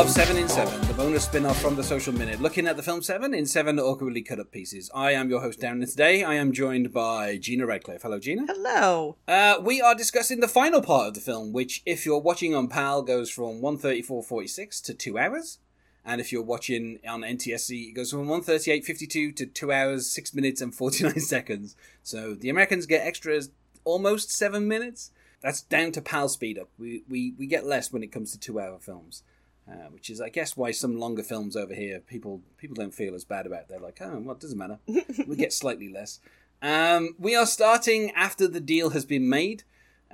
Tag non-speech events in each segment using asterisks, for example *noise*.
of 7 in 7, the bonus spin off from the Social Minute, looking at the film 7 in 7 awkwardly cut up pieces. I am your host, Darren, and today I am joined by Gina Radcliffe. Hello, Gina. Hello. Uh, we are discussing the final part of the film, which, if you're watching on PAL, goes from 134.46 to 2 hours. And if you're watching on NTSC, it goes from 138.52 to 2 hours, 6 minutes, and 49 *laughs* seconds. So the Americans get extras almost 7 minutes. That's down to PAL speed up. We, we, we get less when it comes to 2 hour films. Uh, which is, I guess, why some longer films over here people people don't feel as bad about. They're like, oh, well, it doesn't matter. *laughs* we get slightly less. Um, we are starting after the deal has been made.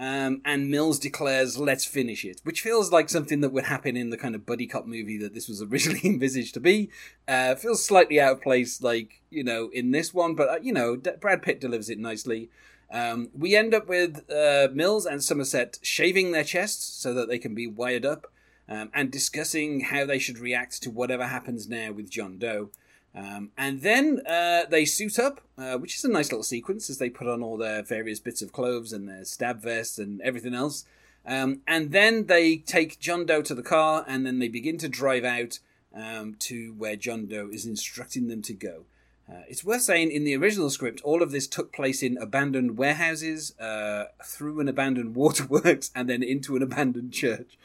Um, and Mills declares, "Let's finish it," which feels like something that would happen in the kind of buddy cop movie that this was originally *laughs* envisaged to be. Uh, feels slightly out of place, like you know, in this one, but uh, you know, D- Brad Pitt delivers it nicely. Um, we end up with uh, Mills and Somerset shaving their chests so that they can be wired up, um, and discussing how they should react to whatever happens now with John Doe. Um, and then uh, they suit up, uh, which is a nice little sequence as they put on all their various bits of clothes and their stab vests and everything else. Um, and then they take John Doe to the car and then they begin to drive out um, to where John Doe is instructing them to go. Uh, it's worth saying in the original script, all of this took place in abandoned warehouses, uh, through an abandoned *laughs* waterworks, and then into an abandoned church.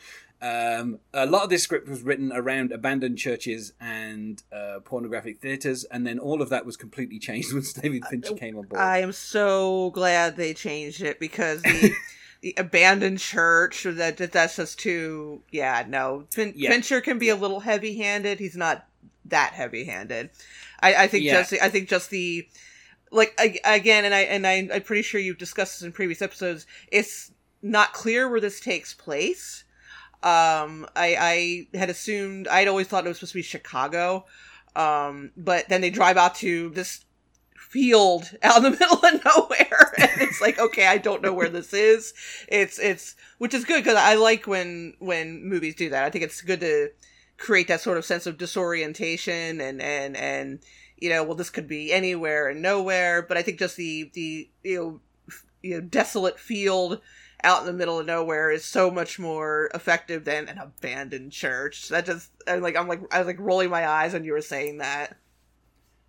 Um, a lot of this script was written around abandoned churches and uh, pornographic theaters, and then all of that was completely *laughs* changed once David Fincher came on board. I am so glad they changed it because the, *laughs* the abandoned church that that's just too. Yeah, no. Fin- Yeah. Fincher can be a little heavy-handed. He's not that heavy-handed. I, I think Yeah. just the, I think just the like I, again, and I and I, I'm pretty sure you've discussed this in previous episodes. It's not clear where this takes place. Um, I, I had assumed I'd always thought it was supposed to be Chicago, um, but then they drive out to this field *laughs* out in the middle of nowhere, *laughs* and it's like, okay, I don't know where this is. It's it's which is good because I like when when movies do that. I think it's good to create that sort of sense of disorientation and and and you know, well, this could be anywhere and nowhere. But I think just the the you know you know desolate field out in the middle of nowhere is so much more effective than an abandoned church. That just I'm like I'm like I was like rolling my eyes when you were saying that.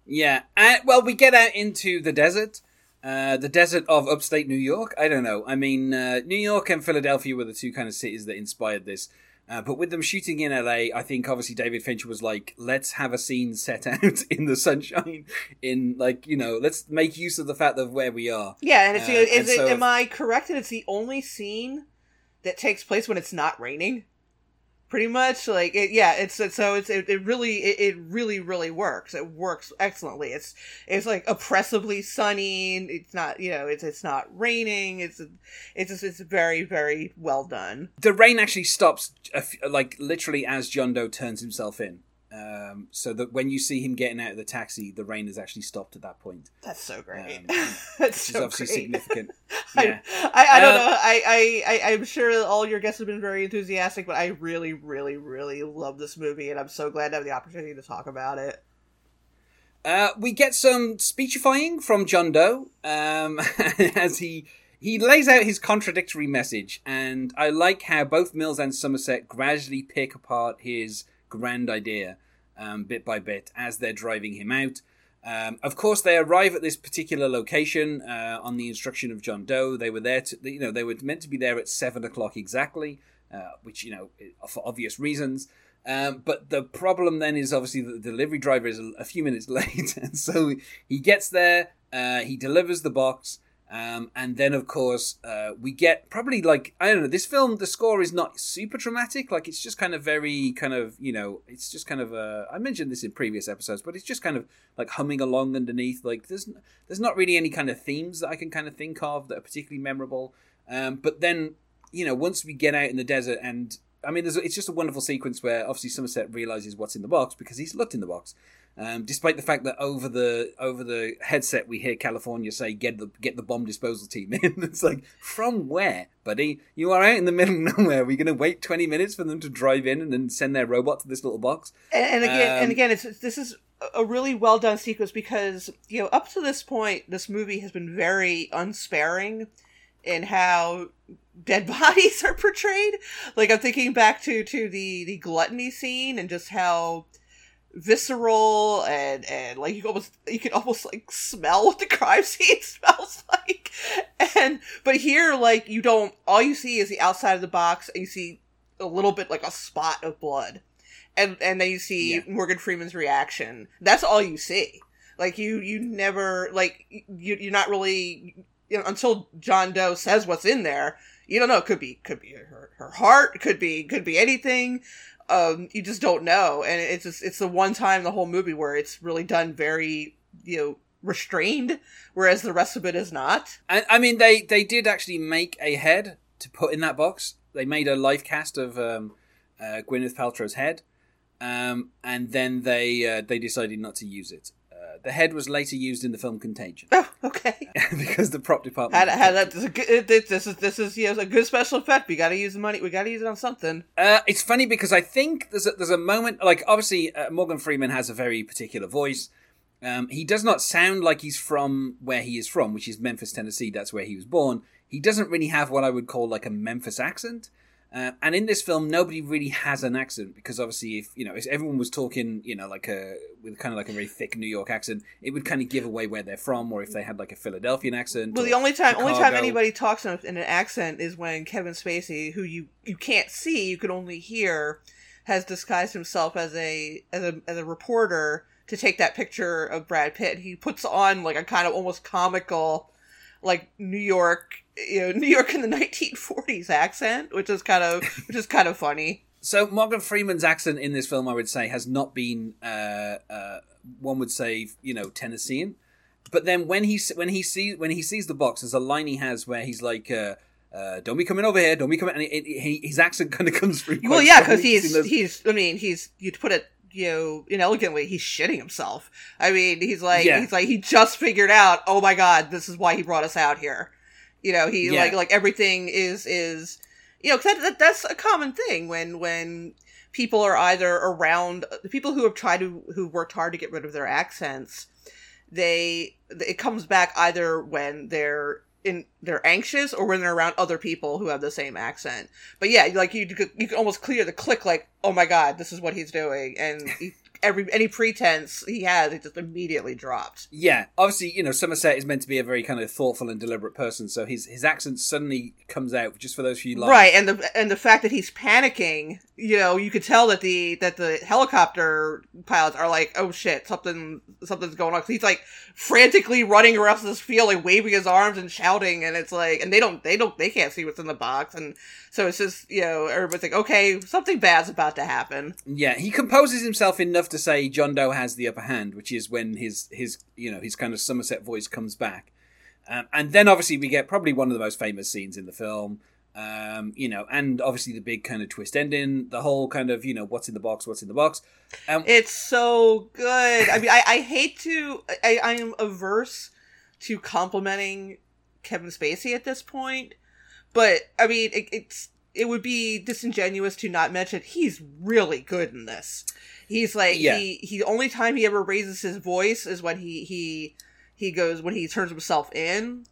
Yeah. Uh, well, we get out into the desert. Uh, the desert of upstate New York. I don't know. I mean, uh, New York and Philadelphia were the two kind of cities that inspired this. Uh, but with them shooting in LA, I think obviously David Fincher was like, let's have a scene set *laughs* out in the sunshine, in like, you know, let's make use of the fact of where we are. Yeah, and it's Uh, is and it so- am I correct that it's the only scene that takes place when it's not raining? Pretty much, like it, yeah, it's, so it's it, it really it, it really really works. It works excellently. It's it's like oppressively sunny. It's not you know it's it's not raining. It's it's just, it's very very well done. The rain actually stops, like, literally as John Doe turns himself in. Um, so that when you see him getting out of the taxi, the rain has actually stopped at that point. That's so great. Um, *laughs* That's Which so is obviously great. significant. *laughs* Yeah. I, I don't Uh, know. I, I, I, I'm sure all your guests have been very enthusiastic, but I really, really, really love this movie, and I'm so glad to have the opportunity to talk about it. Uh, we get some speechifying from John Doe um, *laughs* as he he lays out his contradictory message, and I like how both Mills and Somerset gradually pick apart his grand idea um, bit by bit as they're driving him out. Um, of course, they arrive at this particular location uh, on the instruction of John Doe. They were there to, you know, they were meant to be there at seven o'clock exactly, uh, which you know, for obvious reasons. Um, but the problem then is obviously that the delivery driver is a, few minutes *laughs* late, and so he gets there, uh, he delivers the box, um, and then of course uh, we get probably like I don't know. This film, the score is not super dramatic. Like it's just kind of very kind of you know, it's just kind of uh, I mentioned this in previous episodes, but it's just kind of like humming along underneath. Like there's there's not really any kind of themes that I can kind of think of that are particularly memorable. Um, but then you know, once we get out in the desert and I mean, there's, it's just a wonderful sequence where obviously Somerset realizes what's in the box because he's looked in the box, um, despite the fact that over the over the headset we hear California say "get the get the bomb disposal team in." *laughs* it's like from where, buddy? You are out in the middle of nowhere. We're going to wait twenty minutes for them to drive in and then send their robot to this little box. And, and again, Um, and again, it's this is a really well done sequence because you know up to this point, this movie has been very unsparing in how dead *laughs* bodies are portrayed. Like I'm thinking back to to the the gluttony scene and just how visceral and and like you almost you can almost like smell what the crime *laughs* scene smells like. And but here like you don't all you see is the outside of the box and you see a little bit like a spot of blood. And and then you see Yeah. morgan freeman's reaction. That's all you see. Like you you never like you you're not really you know until john doe says what's in there you don't know. It could be could be her, her heart could be could be anything um you just don't know and it's just it's the one time the whole movie where it's really done very you know restrained whereas the rest of it is not And I mean, they they did actually make a head to put in that box. They made a live cast of um, uh, Gwyneth Paltrow's head, um, and then they uh, they decided not to use it. Uh, the head was later used in the film Contagion oh okay *laughs* because the prop department. had, had that this is, a good, this is this is you know, a good special effect we gotta use the money we gotta use it on something Uh, it's funny because I think there's a, there's a moment like obviously uh, Morgan Freeman has a very particular voice. Um, he does not sound like he's from where he is from, which is Memphis, Tennessee. That's where he was born. He doesn't really have what I would call like a Memphis accent. Uh, and in this film, nobody really has an accent because obviously, if you know, if everyone was talking, you know, like a with kind of like a very thick New York accent, it would kind of give away where they're from. Or if they had like a Philadelphian accent. Well, the only time only time anybody talks in, in an accent is when Kevin Spacey, who you you can't see, you can only hear, has disguised himself as a as a as a reporter to take that picture of Brad Pitt. He puts on like a kind of almost comical, like New York, you know, New York in the *laughs* 1940s accent, which is kind of *laughs* which is kind of funny. So Morgan Freeman's accent in this film, I would say, has not been uh, uh, one would say, you know, Tennessean. But then when he when he sees when he sees the box, there's a line he has where he's like, uh, uh, "Don't be coming over here, don't be coming," and it, it, he, his accent *laughs* kind of comes through. Well, yeah, because he's those- he's. I mean, he's. You'd put it, you know, inelegantly. He's shitting himself. I mean, he's like, Yeah. he's like, he just figured out. Oh my god, this is why he brought us out here. You know, he Yeah. like like everything is is, you know, 'cause that, that that's a common thing when when people are either around the people who have tried to who worked hard to get rid of their accents. They it comes back either when they're in they're anxious or when they're around other people who have the same accent. But yeah, like you could you can almost clear the click like, oh my god, this is what he's doing, and he, every any pretense he has, it just immediately drops. yeah, obviously, you know, Somerset is meant to be a very kind of thoughtful and deliberate person, so his his accent suddenly comes out just for those few lines. Right, and the and the fact that he's panicking, you know, you could tell that the that the helicopter pilots are like, oh shit, something something's going on. he's like frantically running around this field, like waving his arms and shouting, and it's like, and they don't they don't they can't see what's in the box, and so it's just you know everybody's like, okay, something bad's about to happen. Yeah, he composes himself enough to say John Doe has the upper hand, which is when his his you know his kind of Somerset voice comes back, um, and then obviously we get probably one of the most famous scenes in the film. Um, you know, and obviously the big kind of twist ending, the whole kind of you know what's in the box, what's in the box. Um, It's so good. I mean, I, I hate to. I, I am averse to complimenting Kevin Spacey at this point, but I mean, it, it's it would be disingenuous to not mention he's really good in this. He's like Yeah. he he. The only time he ever raises his voice is when he he he goes when he turns himself in.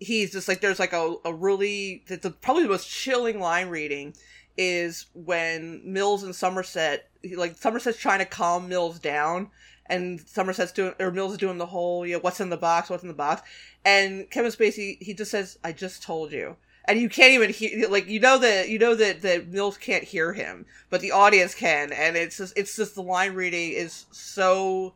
He's just like there's like a, a really the, the probably the most chilling line reading is when Mills and Somerset he- like Somerset's trying to calm Mills down and Somerset's doing or Mills is doing the whole you know what's in the box what's in the box and Kevin Spacey he just says I just told you and you can't even hear like you know that you know that that Mills can't hear him but the audience can. And it's just it's just the line reading is so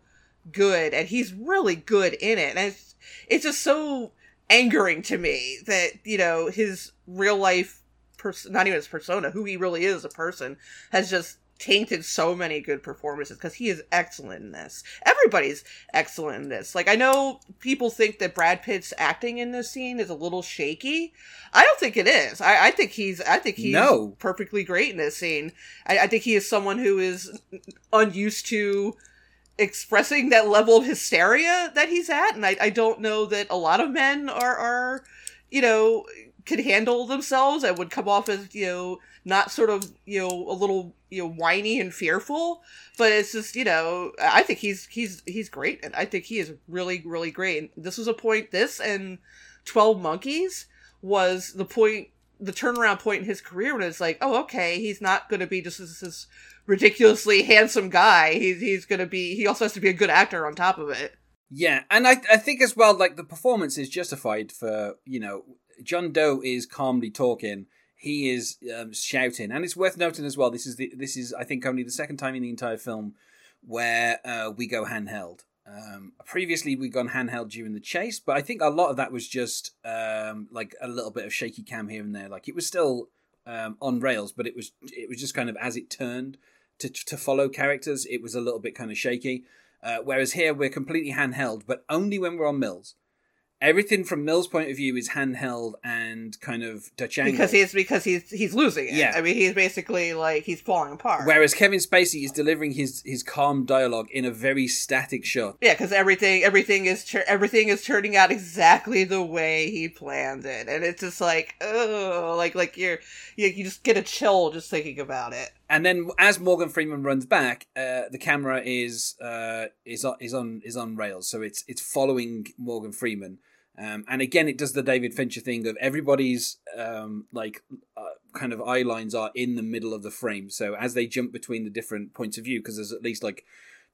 good and he's really good in it. And it's it's just so angering to me that you know his real life person not even his persona who he really is a person has just tainted so many good performances because he is excellent in this. Everybody's excellent in this. Like i know people think that brad pitt's acting in this scene is a little shaky. I don't think it is. I, I think he's i think he's No. perfectly great in this scene. I, I think he is someone who is unused to expressing that level of hysteria that he's at and I, I don't know that a lot of men are are you know could handle themselves. And would come off as you know not sort of you know a little you know whiny and fearful but it's just you know i think he's he's he's great and i think he is really really great and this was a point this and 12 monkeys was the point, the turnaround point in his career when it's like, oh, okay, he's not going to be just this, this ridiculously handsome guy. He's he's going to be. He also has to be a good actor on top of it. Yeah, and I I think as well, like the performance is justified for you know John Doe is calmly talking. He is um, shouting, and it's worth noting as well. This is the this is I think only the second time in the entire film where uh, we go handheld. Um, previously, we've gone handheld during the chase, but I think a lot of that was just um, like a little bit of shaky cam here and there. Like it was still um, on rails, but it was it was just kind of as it turned to to follow characters, it was a little bit kind of shaky. Uh, whereas here we're completely handheld, but only when we're on Mills everything from Mill's point of view is handheld and kind of Dutch angle. Because he's because he's he's losing it. Yeah. I mean he's basically like he's falling apart. Whereas Kevin Spacey is delivering his his calm dialogue in a very static shot. yeah, because everything everything is tur- everything is turning out exactly the way he planned it, and it's just like oh, like like you're you, you just get a chill just thinking about it. And then as Morgan Freeman runs back, uh, the camera is uh, is on is on is on rails, so it's it's following Morgan Freeman. Um, and again, it does the David Fincher thing of everybody's um, like uh, kind of eye lines are in the middle of the frame. So as they jump between the different points of view, because there's at least like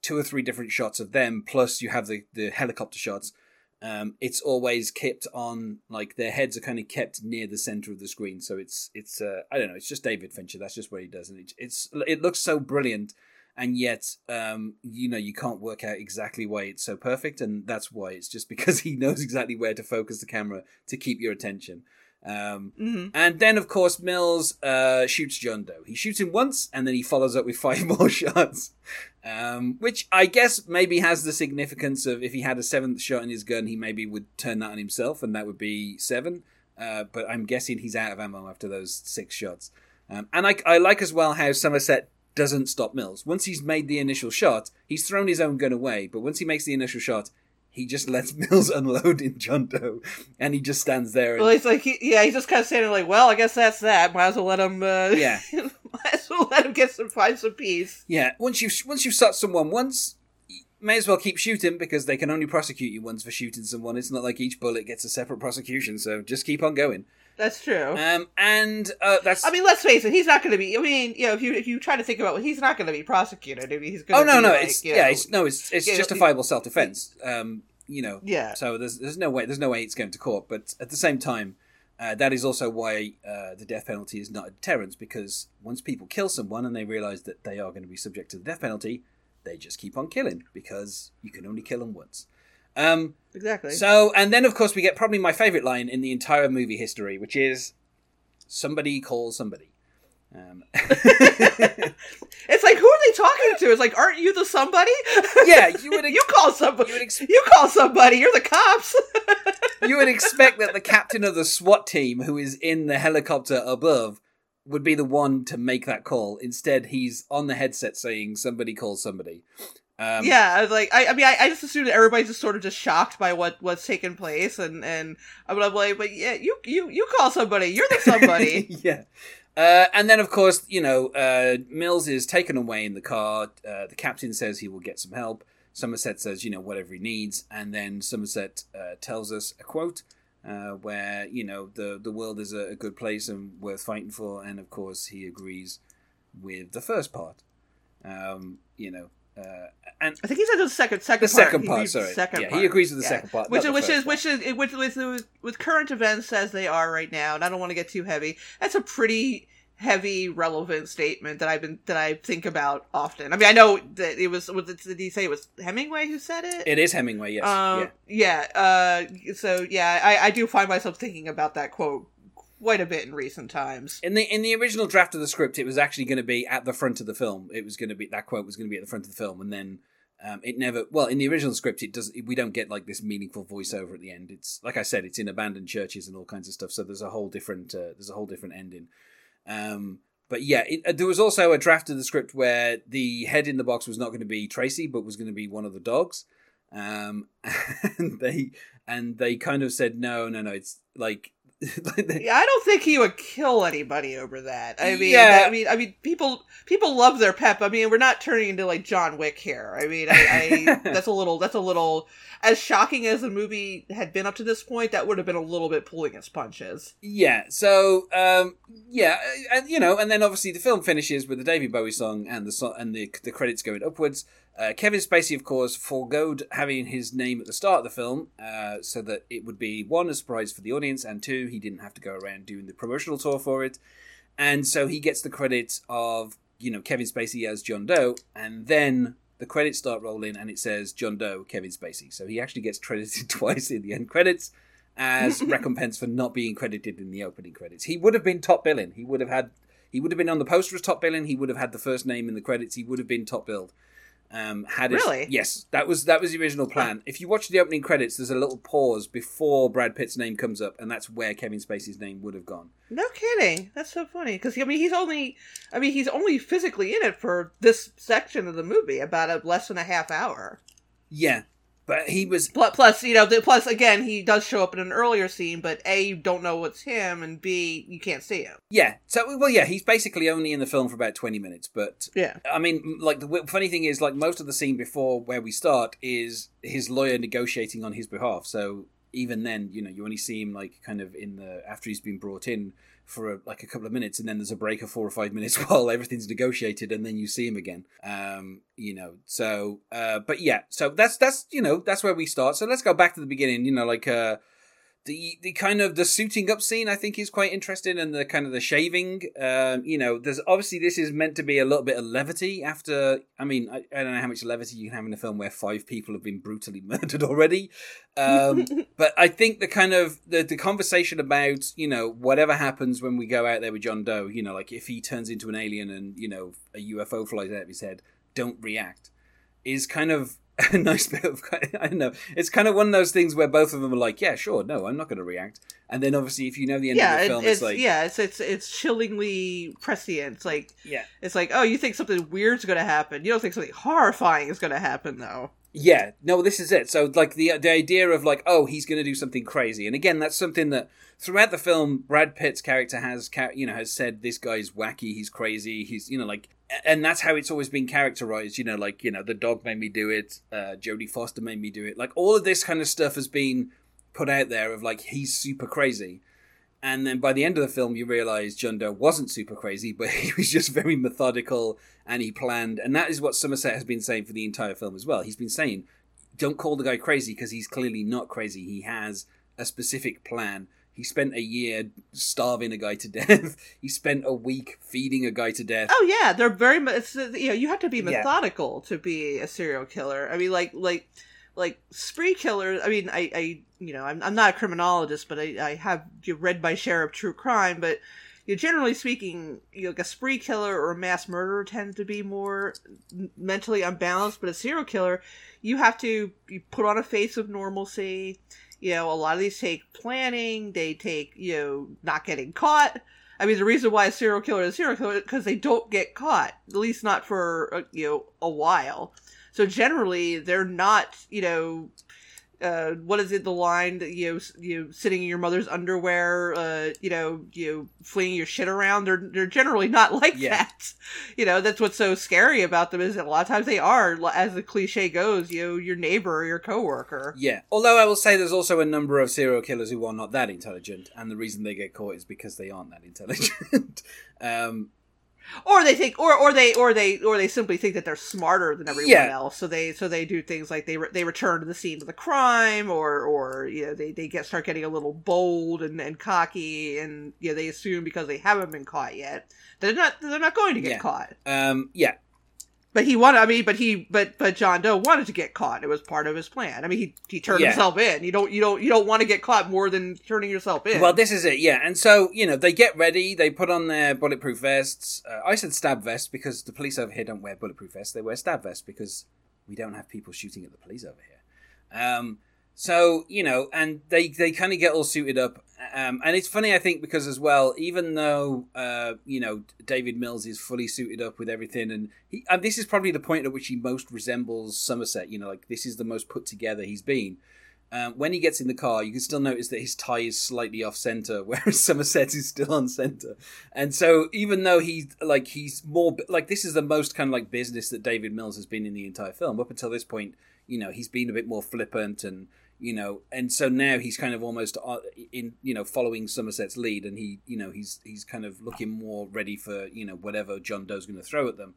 two or three different shots of them, plus you have the the helicopter shots. Um, it's always kept on like their heads are kind of kept near the center of the screen. So it's it's uh, I don't know. It's just David Fincher. That's just what he does, and it, it's it looks so brilliant and yet um, you know you can't work out exactly why it's so perfect and that's why it's just *laughs* because he knows exactly where to focus the camera to keep your attention um, Mhm. and then of course mills uh, shoots john doe he shoots him once and then he follows up with *laughs* five more shots um, which i guess maybe has the significance of if he had a seventh shot in his gun he maybe would turn that on himself and that would be seven uh, but i'm guessing he's out of ammo after those six shots um, and I, I like as well how somerset doesn't stop Mills. Once he's made the initial shot, he's thrown his own gun away, but once he makes the initial shot, he just lets *laughs* Mills unload in John Doe, and he just stands there. And, Well, he's like, he, yeah, he's just kind of standing like, well, I guess that's that. Might as well let him. Uh, Yeah. *laughs* might as well let him get some find some peace. yeah, once you've once you've shot someone once, you may as well keep shooting because they can only prosecute you once for shooting someone. It's not like each bullet gets a separate prosecution, so just keep on going. That's true. Um, and uh, that's I mean, let's face it. He's not going to be. I mean, you know, if you if you try to think about, it, he's not going to be prosecuted. I mean, he's going. oh no be no like, it's yeah know- it's no it's it's justifiable self defense. Um, you know yeah. So there's there's no way there's no way it's going to court. But at the same time, uh, that is also why uh, the death penalty is not a deterrent because once people kill someone and they realise that they are going to be subject to the death penalty, they just keep on killing because you can only kill them once. Um, Exactly. so and then of course we get probably my favourite line in the entire movie history, which is somebody calls somebody. Um, *laughs* it's like, who are they talking to? It's like, aren't you the somebody? yeah, *laughs* you would you call somebody. you would ex- You call somebody. You're the cops. *laughs* you would expect that the captain of the SWAT team, who is in the helicopter above, would be the one to make that call. Instead, he's on the headset saying, "Somebody call somebody." Um, yeah, I was like, I, I mean, I, I just assumed that everybody's just sort of just shocked by what what's taken place, and and I'm like, but yeah, you you you call somebody. You're the somebody. *laughs* yeah. Uh, and then, of course, you know, uh, Mills is taken away in the car. Uh, the captain says he will get some help. Somerset says, you know, whatever he needs. And then Somerset uh, tells us a quote uh, where, you know, the, the world is a, a good place and worth fighting for. And, of course, he agrees with the first part. Um, you know, uh, and I think he said the second second the part. second part, with sorry. second yeah, part. he agrees with the Yeah. second part. which which is which is which with, with with current events as they are right now, and I don't want to get too heavy. That's a pretty heavy, relevant statement that I've been that I think about often. I mean, I know that it was. was it, did he say it was Hemingway who said it? It is Hemingway, yes. Um, yeah. yeah. Uh, so yeah, I, I do find myself thinking about that quote quite a bit in recent times. In the in the original draft of the script, it was actually going to be at the front of the film. It was going to be that quote was going to be at the front of the film, and then um, it never. Well, in the original script, it does. We don't get like this meaningful voiceover at the end. It's like I said, it's in abandoned churches and all kinds of stuff. So there's a whole different. Uh, there's a whole different ending. Um, but yeah, it, uh, there was also a draft of the script where the head in the box was not going to be Tracy, but was going to be one of the dogs. Um, *laughs* and they and they kind of said no, no, no. It's like *laughs* yeah, I don't think he would kill anybody over that. I mean, Yeah. I mean, I mean, people people love their pep. I mean, we're not turning into like John Wick here. I mean, I, I *laughs* that's a little that's a little as shocking as the movie had been up to this point. That would have been a little bit pulling its punches. Yeah. So, um, yeah, and you know, and then obviously the film finishes with the David Bowie song and the so- and the the credits going upwards. Uh, Kevin Spacey, of course, foregoed having his name at the start of the film, uh, so that it would be one a surprise for the audience, and two he didn't have to go around doing the promotional tour for it, and so he gets the credit of you know Kevin Spacey as John Doe, and then the credits start rolling, and it says John Doe, Kevin Spacey. So he actually gets *laughs* credited twice in the end credits as *laughs* recompense for not being credited in the opening credits. He would have been top billing. He would have had. He would have been on the poster as top billing. He would have had the first name in the credits. He would have been top billed. Um, had it, Really? yes, that was that was the original plan. If you watch the opening credits, there's a little pause before Brad Pitt's name comes up, and that's where Kevin Spacey's name would have gone. No kidding. That's so funny because I mean he's only I mean he's only physically in it for this section of the movie about a less than a half hour. Yeah, but he was Plus, plus you know, the, plus again he does show up in an earlier scene, but a you don't know what's him, and b you can't see him. yeah. So well, yeah, he's basically only in the film for about twenty minutes, but Yeah. I mean, like the funny thing is, like most of the scene before where we start is his lawyer negotiating on his behalf. So even then, you know, you only see him like kind of in the after he's been brought in for a, like a couple of minutes, and then there's a break of four or five minutes *laughs* while everything's negotiated, and then you see him again. Um, you know, so uh, but yeah, so that's that's you know that's where we start. So let's go back to the beginning. You know, like uh the the kind of the suiting up scene I think is quite interesting and the kind of the shaving um you know there's obviously this is meant to be a little bit of levity after I mean I, I don't know how much levity you can have in a film where five people have been brutally *laughs* murdered already um *laughs* but I think the kind of the, the conversation about you know whatever happens when we go out there with John Doe you know like if he turns into an alien and you know a UFO flies out of his head don't react is kind of *laughs* a nice bit of I don't know. It's kind of one of those things where both of them are like, "Yeah, sure, no, I'm not going to react." And then obviously, if you know the end yeah, of the film, it's, it's, like, yeah, it's it's it's chillingly prescient. It's like yeah, it's like oh, you think something weird's going to happen. You don't think something horrifying is going to happen though. yeah. No, this is it. So like the the idea of like, oh, he's going to do something crazy, and again, that's something that throughout the film, Brad Pitt's character has, you know, has said this guy's wacky, he's crazy, he's you know like. And that's how it's always been characterized, you know, like, you know, the dog made me do it, uh, Jodie Foster made me do it. Like, all of this kind of stuff has been put out there of like, he's super crazy. And then by the end of the film, you realize John wasn't super crazy, but *laughs* he was just very methodical and he planned. And that is what Somerset has been saying for the entire film as well. He's been saying, don't call the guy crazy because he's clearly not crazy. He has a specific plan. He spent a year starving a guy to *laughs* death. he spent a week feeding a guy to death. Oh yeah, they're very much. You know, you have to be Yeah. methodical to be a serial killer. I mean, like like like spree killers. I mean, I I you know, I'm I'm not a criminologist, but I I have you read my share of true crime, but. You know, generally speaking, you know, like a spree killer or a mass murderer tend to be more mentally unbalanced, but a serial killer, you have to you put on a face of normalcy. You know, a lot of these take planning. They take you know not getting caught. I mean, the reason why a serial killer is a serial killer because they don't get caught, at least not for uh, you know a while. So generally, they're not you know. Uh, what is it? The line that you know, you sitting in your mother's underwear, uh, you know, you flinging your shit around. They're they're generally not *laughs* like Yeah. that. You know, that's what's so scary about them is that a lot of times they are, as the cliche goes, you know, your neighbor or your coworker. Yeah. Although I will say there's also a number of serial killers who are not that intelligent, and the reason they get caught is because they aren't that intelligent. *laughs* um, or they think or or they or they or they simply think that they're smarter than everyone Yeah. else so they so they do things like they re- they return to the scene of the crime or or you know they, they get start getting a little bold and, and cocky and you know they assume because they haven't been caught yet that they're not they're not going to get Yeah. caught um, yeah. But he wanted i mean but he but but john doe wanted to get caught it was part of his plan i mean he he turned Yeah. himself in you don't you don't you don't want to get caught more than turning yourself in Well, this is it, yeah. And so, you know, they get ready, they put on their bulletproof vests. Uh, I said stab vests because the police over here don't wear bulletproof vests. They wear stab vests because we don't have people shooting at the police over here. Um, so, you know, and they, they kind of get all suited up. Um, and it's funny, I think, because as well, even though, uh, you know, David Mills is fully suited up with everything, and, he, and this is probably the point at which he most resembles Somerset, you know, like this is the most put together he's been Um, when he gets in the car, you can still notice that his tie is slightly off center, *laughs* whereas Somerset is still on center. And so, even though he's like he's more like this is the most kind of like business that David Mills has been in the entire film up until this point. You know, he's been a bit more flippant and you know, and so now he's kind of almost uh, in you know following Somerset's lead, and he you know he's he's kind of looking more ready for you know whatever John Doe's going to throw at them.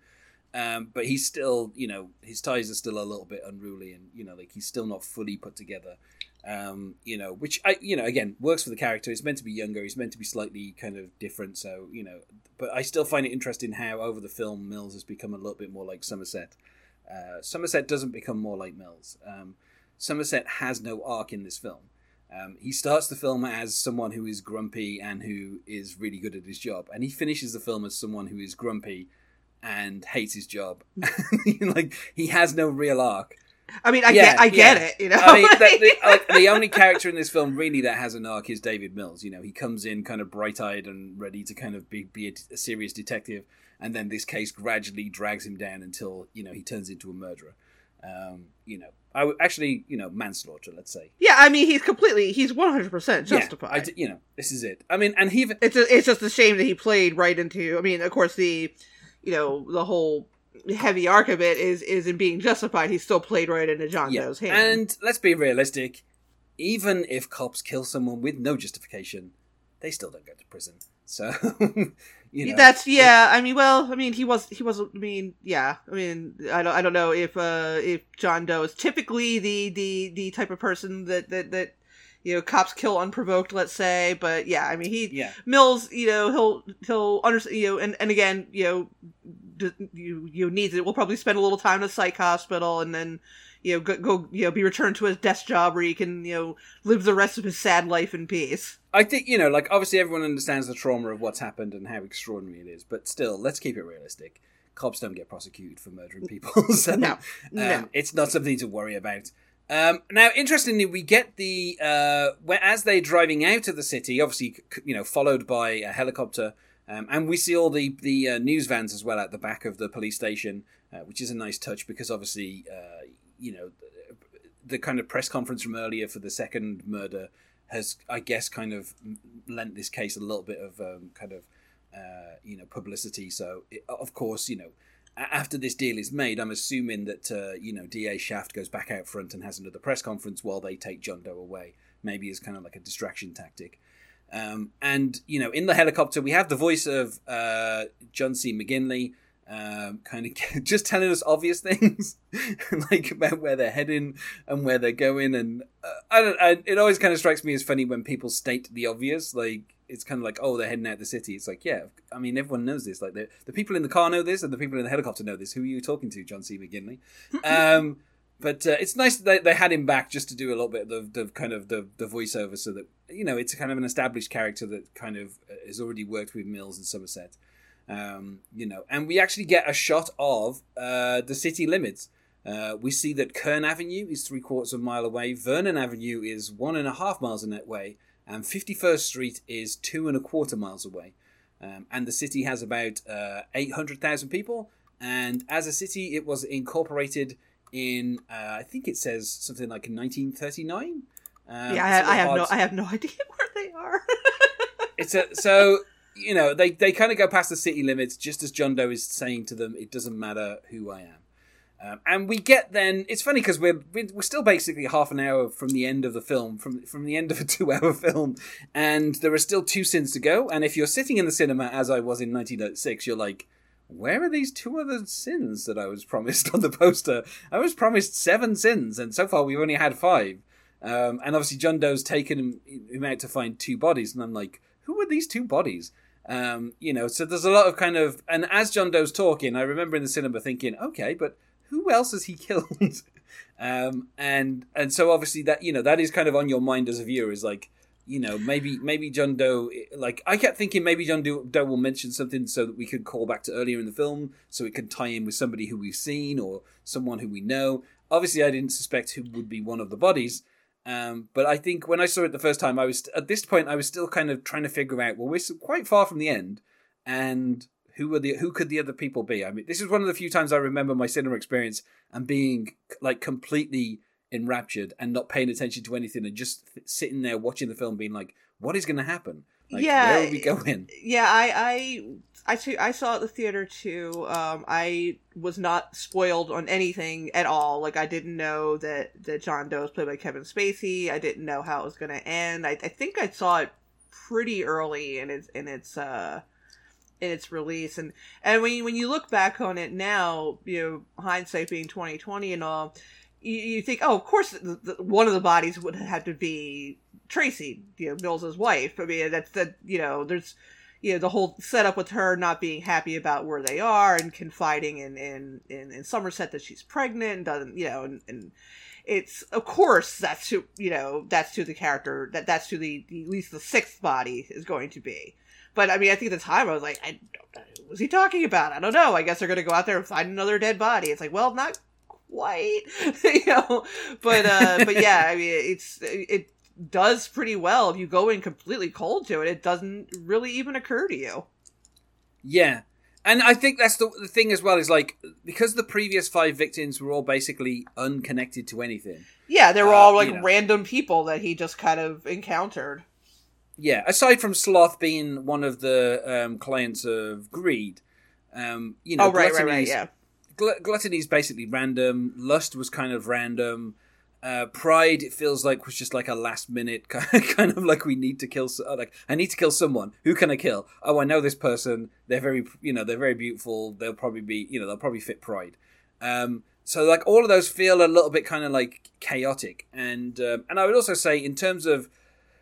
Um, but he's still, you know, his ties are still a little bit unruly, and you know, like he's still not fully put together. Um, you know, which I, you know, again works for the character. He's meant to be younger. He's meant to be slightly kind of different. So you know, but I still find it interesting how over the film Mills has become a little bit more like Somerset. Uh, Somerset doesn't become more like Mills. Um, Somerset has no arc in this film. Um, he starts the film as someone who is grumpy and who is really good at his job, and he finishes the film as someone who is grumpy and hates his job. *laughs* like he has no real arc. I mean, I yeah, get, I get yeah. it. You know, I mean, the, the, *laughs* like, the, only character in this film really that has an arc is David Mills. You know, he comes in kind of bright-eyed and ready to kind of be, be a, a serious detective, and then this case gradually drags him down until you know he turns into a murderer. Um, you know, I would actually, you know, manslaughter. Let's say. Yeah, I mean, he's completely, he's one hundred percent justified. Yeah, I, you know, this is it. I mean, and he. It's a, it's just a shame that he played right into. I mean, of course, the you know the whole heavy arc of it is is in being justified. He still played right into John yeah. Doe's hand. And let's be realistic. Even if cops kill someone with no justification, they still don't go to prison. So *laughs* you know, that's yeah. I mean, well, I mean, he was he was. I mean, yeah. I mean, I don't I don't know if uh if John Doe is typically the the the type of person that that that you know cops kill unprovoked let's say but yeah i mean he yeah. mills you know he'll he'll understand you know and, and again you know you you needs it we'll probably spend a little time in a psych hospital and then you know go, go you know be returned to his desk job where he can you know live the rest of his sad life in peace. I think you know like obviously everyone understands the trauma of what's happened and how extraordinary it is but still let's keep it realistic. Cops don't get prosecuted for murdering people *laughs* so no, um, no. it's not something to worry about. Um, now, interestingly, we get the uh, where as they're driving out of the city, obviously, you know, followed by a helicopter, um, and we see all the the uh, news vans as well at the back of the police station, uh, which is a nice touch because obviously, uh, you know, the, kind of press conference from earlier for the second murder has, I guess, kind of lent this case a little bit of um, kind of uh, you know publicity. So, it, of course, you know after this deal is made, I'm assuming that uh, you know Da Shaft goes back out front and has another press conference while they take John Doe away. Maybe as kind of like a distraction tactic. Um, and you know, in the helicopter, we have the voice of uh, John C. McGinley, um, kind of *laughs* just telling us obvious things, *laughs* like about where they're heading and where they're going. And uh, I don't. I, it always kind of strikes me as funny when people state the obvious, like it's kind of like, oh, they're heading out the city. It's like, yeah, I mean, everyone knows this. Like, the, the people in the car know this, and the people in the helicopter know this. Who are you talking to, John C. McGinley? *laughs* um, but uh, it's nice that they, they, had him back just to do a little bit of the, the kind of the, the voiceover, so that you know it's kind of an established character that kind of uh, has already worked with Mills and Somerset. Um, you know, and we actually get a shot of uh, the city limits. Uh, we see that Kern Avenue is three quarters of a mile away. Vernon Avenue is one and a half miles away and 51st Street is two and a quarter miles away. Um, and the city has about uh, 800,000 people. And as a city, it was incorporated in, uh, I think it says something like 1939. Um, yeah, I, I have no, I have no idea where they are. it's a so you know they they kind of go past the city limits, just as John Doe is saying to them, "It doesn't matter who I am." Um, and we get then it's funny because we're we're still basically half an hour from the end of the film from from the end of a *laughs* two hour film and there are still two sins to go and if you're sitting in the cinema as I was in 1906 you're like where are these two other sins that I was promised *laughs* on the poster? I was promised seven sins and so far we've only had five. Um, and obviously John Doe's taken him, him out to find two bodies and I'm like who are these two bodies um, you know so there's a lot of kind of and as John Doe's talking I remember in the cinema thinking okay but who else has he *laughs* killed? um, and and so obviously that you know that is kind of on your mind as a viewer is like you know maybe maybe John Doe like I kept thinking maybe John Doe, Doe will mention something so that we could call back to earlier in the film so it could tie in with somebody who we've seen or someone who we know. Obviously, I didn't suspect who would be one of the bodies. Um, but I think when I saw it the first time, I was at this point I was still kind of trying to figure out. Well, we're quite far from the end, and who were the who could the other people be? I mean, this is one of the few times I remember my cinema experience and being like completely enraptured and not paying attention to anything and just sitting there watching the film, being like, "What is going to happen? Like, yeah, where are we going?" Yeah, I I I, I saw it at the theater too. Um, I was not spoiled on anything at all. Like I didn't know that that John Doe was played by Kevin Spacey. I didn't know how it was going to end. I, I think I saw it pretty early in its in its uh in its release and and when you, when you look back on it now you know hindsight being 2020 and all you, you think oh of course the, the, one of the bodies would have to be tracy you know mills's wife i mean that's that you know there's you know the whole setup with her not being happy about where they are and confiding in in in, in somerset that she's pregnant and doesn't you know and, and it's of course that's who you know that's who the character that that's who the, the at least the sixth body is going to be but I mean, I think at the time I was like, I what was he talking about? I don't know. I guess they're going to go out there and find another dead body. It's like, well, not quite, *laughs* you know. But uh, but yeah, I mean, it's it does pretty well. If you go in completely cold to it, it doesn't really even occur to you. Yeah, and I think that's the, the thing as well is like because the previous five victims were all basically unconnected to anything. Yeah, they were uh, all like you know. random people that he just kind of encountered yeah, aside from Sloth being one of the um, clients of Greed, um, you know, oh, right, right, right, yeah. Gl- gluttony is basically random. Lust was kind of random. Uh, Pride, it feels like was just like a last minute *laughs* kind of like we need to kill. Like I need to kill someone. Who can I kill? Oh, I know this person. They're very, you know, they're very beautiful. They'll probably be, you know, they'll probably fit Pride. Um, so like all of those feel a little bit kind of like chaotic, and um, and I would also say in terms of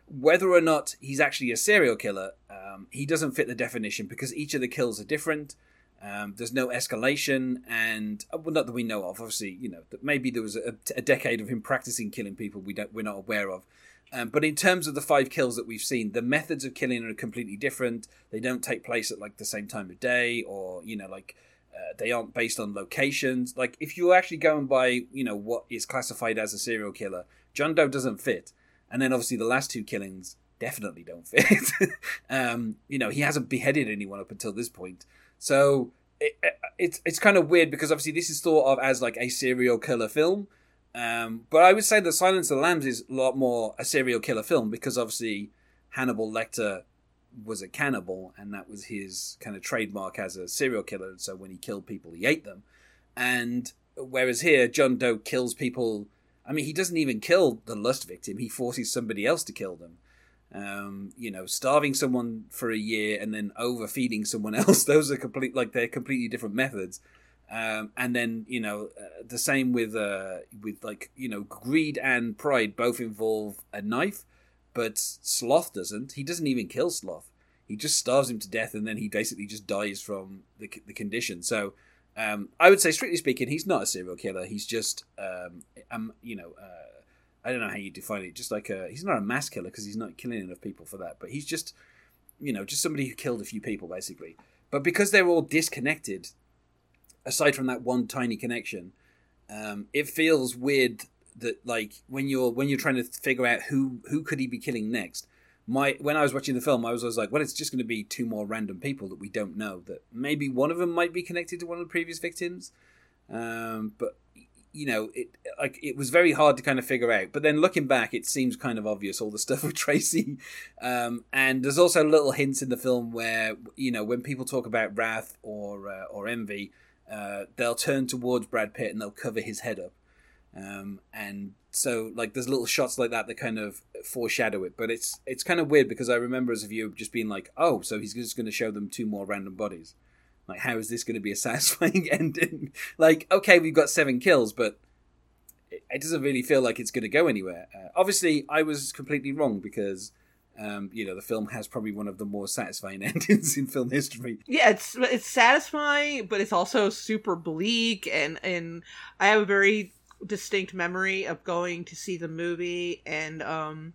whether or not he's actually a serial killer, um, he doesn't fit the definition because each of the kills are different. Um, there's no escalation, and uh, well, not that we know of. Obviously, you know that maybe there was a, a, decade of him practicing killing people we don't we're not aware of. Um, but in terms of the five kills that we've seen, the methods of killing are completely different. They don't take place at like the same time of day, or you know, like uh, they aren't based on locations. Like if you're actually going by, you know, what is classified as a serial killer, John Doe doesn't fit. And then obviously the last two killings definitely don't fit. *laughs* um, you know, he hasn't beheaded anyone up until this point. So it, it's it's kind of weird because obviously this is thought of as like a serial killer film. Um, but I would say that Silence of the Lambs is a lot more a serial killer film because obviously Hannibal Lecter was a cannibal and that was his kind of trademark as a serial killer. So when he killed people, he ate them. And whereas here, John Doe kills people I mean, he doesn't even kill the lust victim; he forces somebody else to kill them. Um, you know, starving someone for a year and then overfeeding someone *laughs* else; those are complete like they're completely different methods. Um, and then you know uh, the same with uh, with like you know greed and pride both involve a knife, but sloth doesn't. He doesn't even kill sloth. He just starves him to death, and then he basically just dies from the the condition. So um, I would say, strictly speaking, he's not a serial killer. He's just, um, um you know, uh, I don't know how you define it. Just like a, he's not a mass killer because he's not killing enough people for that. But he's just, you know, just somebody who killed a few people basically. But because they're all disconnected, aside from that one tiny connection, um, it feels weird that like when you're when you're trying to figure out who who could he be killing next my when I was watching the film, I was, I was like, well, it's just going to be two more random people that we don't know. That maybe one of them might be connected to one of the previous victims, um, but you know, it like it was very hard to kind of figure out. But then looking back, it seems kind of obvious all the *laughs* stuff with Tracy, um, and there's also little hints in the film where you know when people talk about wrath or uh, or envy, uh, they'll turn towards Brad Pitt and they'll cover his head up, um, and so like there's little shots like that that kind of foreshadow it. But it's it's kind of weird because i remember as a viewer just being like oh so he's just going to show them two more random bodies like how is this going to be a *laughs* satisfying ending like okay we've got seven kills but it, doesn't really feel like it's going to go anywhere uh, obviously i was completely wrong because um, you know, the film has probably one of the more satisfying *laughs* endings in film history. Yeah, it's it's satisfying, but it's also super bleak, and and I have a very distinct memory of going to see the movie and um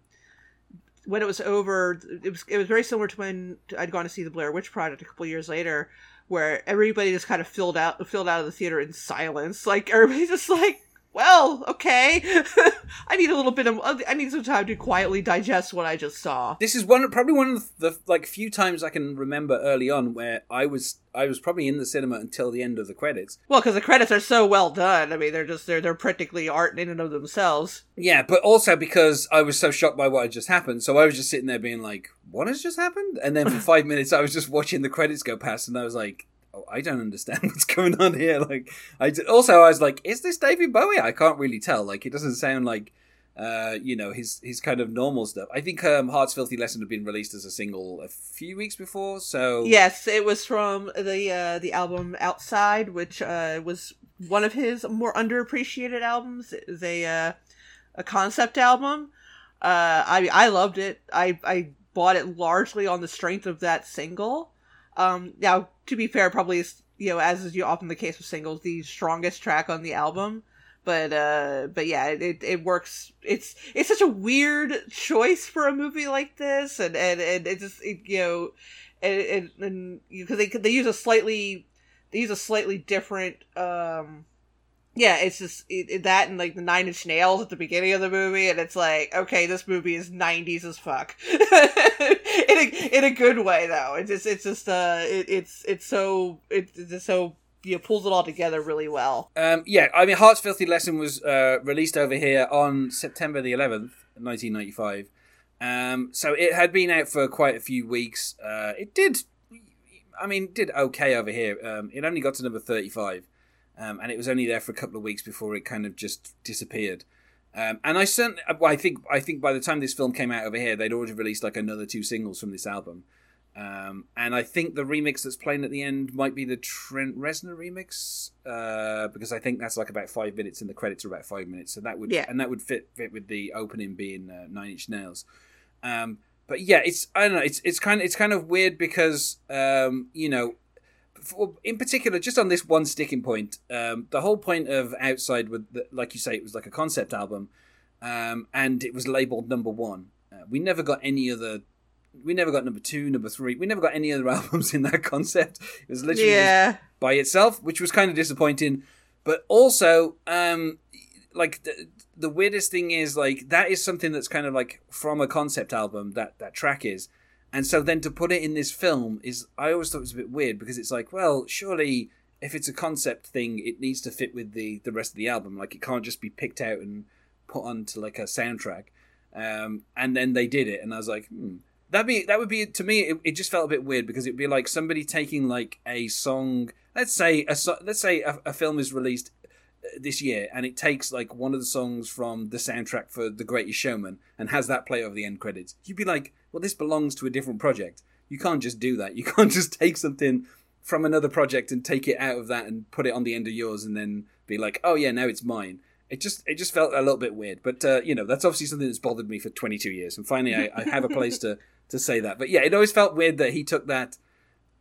when it was over it was it was very similar to when I'd gone to see the Blair Witch Project a couple years later where everybody just kind of filled out filled out of the theater in silence. Like everybody just like well, okay. *laughs* I need a little bit of I need some time to quietly digest what I just saw. This is one probably one of the like few times I can remember early on where I was I was probably in the cinema until the end of the credits. Well, because the credits are so well done. I mean, they're just they're they're practically art in and of themselves. Yeah, but also because I was so shocked by what had just happened, so I was just sitting there being like, "What has just happened?" And then for *laughs* five minutes, I was just watching the credits go past, and I was like, oh, I don't understand *laughs* what's going on here. Like, I d- also I was like, is this David Bowie? I can't really tell. Like, it doesn't sound like, uh, you know, his his kind of normal stuff. I think um, Heart's Filthy Lesson had been released as a single a few weeks before, so Yes, it was from the uh, the album Outside, which uh, was one of his more underappreciated albums. It is a uh, a concept album. Uh, I I loved it. I I bought it largely on the strength of that single. Um, now, to be fair, probably is you know as is often the case with singles, the strongest track on the album. But uh, but yeah, it, it works. It's it's such a weird choice for a movie like this, and and, and it just it, you know, and and because they they use a slightly they use a slightly different um yeah, it's just it, it, that and like the Nine Inch Nails at the beginning of the movie, and it's like, okay, this movie is '90s as fuck, *laughs* in a in a good way though. It's just it's just uh, it, it's it's so it, it's just so you know, pulls it all together really well. Um, yeah, I mean, Heart's Filthy Lesson was uh, released over here on September the 11th, 1995. Um, so it had been out for quite a few weeks. Uh, it did, I mean, did okay over here. Um, it only got to number 35 um, and it was only there for a couple of weeks before it kind of just disappeared. Um, and I certainly, well, I think, I think by the time this film came out over here, they'd already released like another two singles from this album. Um, and I think the remix that's playing at the end might be the Trent Reznor remix, uh, because I think that's like about five minutes, and the credits are about five minutes. So that would, Yeah. and that would fit fit with the opening being uh, Nine Inch Nails. Um, but yeah, it's I don't know, it's it's kind of it's kind of weird because um, you know, for, in particular, just on this one sticking point, um, the whole point of Outside, with the, like you say, it was like a concept album, um, and it was labeled number one. Uh, we never got any other. We never got number two, number three. We never got any other *laughs* albums in that concept. It was literally Yeah, by itself, which was kind of disappointing. But also, um, like the, the weirdest thing is like that is something that's kind of like from a concept album that that track is, and so then to put it in this film is I always thought it was a bit weird because it's like, well, surely if it's a concept thing, it needs to fit with the the rest of the album. Like it can't just be picked out and put onto like a soundtrack. Um, and then they did it, and I was like, hmm. That'd be that would be to me. It, it just felt a bit weird because it'd be like somebody taking like a song. Let's say a let's say a, a film is released this year and it takes like one of the songs from the soundtrack for The Greatest Showman and has that play over the end credits. You'd be like, well, this belongs to a different project. You can't just do that. *laughs* You can't just take something from another project and take it out of that and put it on the end of yours and then be like, oh yeah, now it's mine. It just it just felt a little bit weird, but uh, you know that's obviously something that's bothered me for 22 years, and finally I, I have a place to to say that. But yeah, it always felt weird that he took that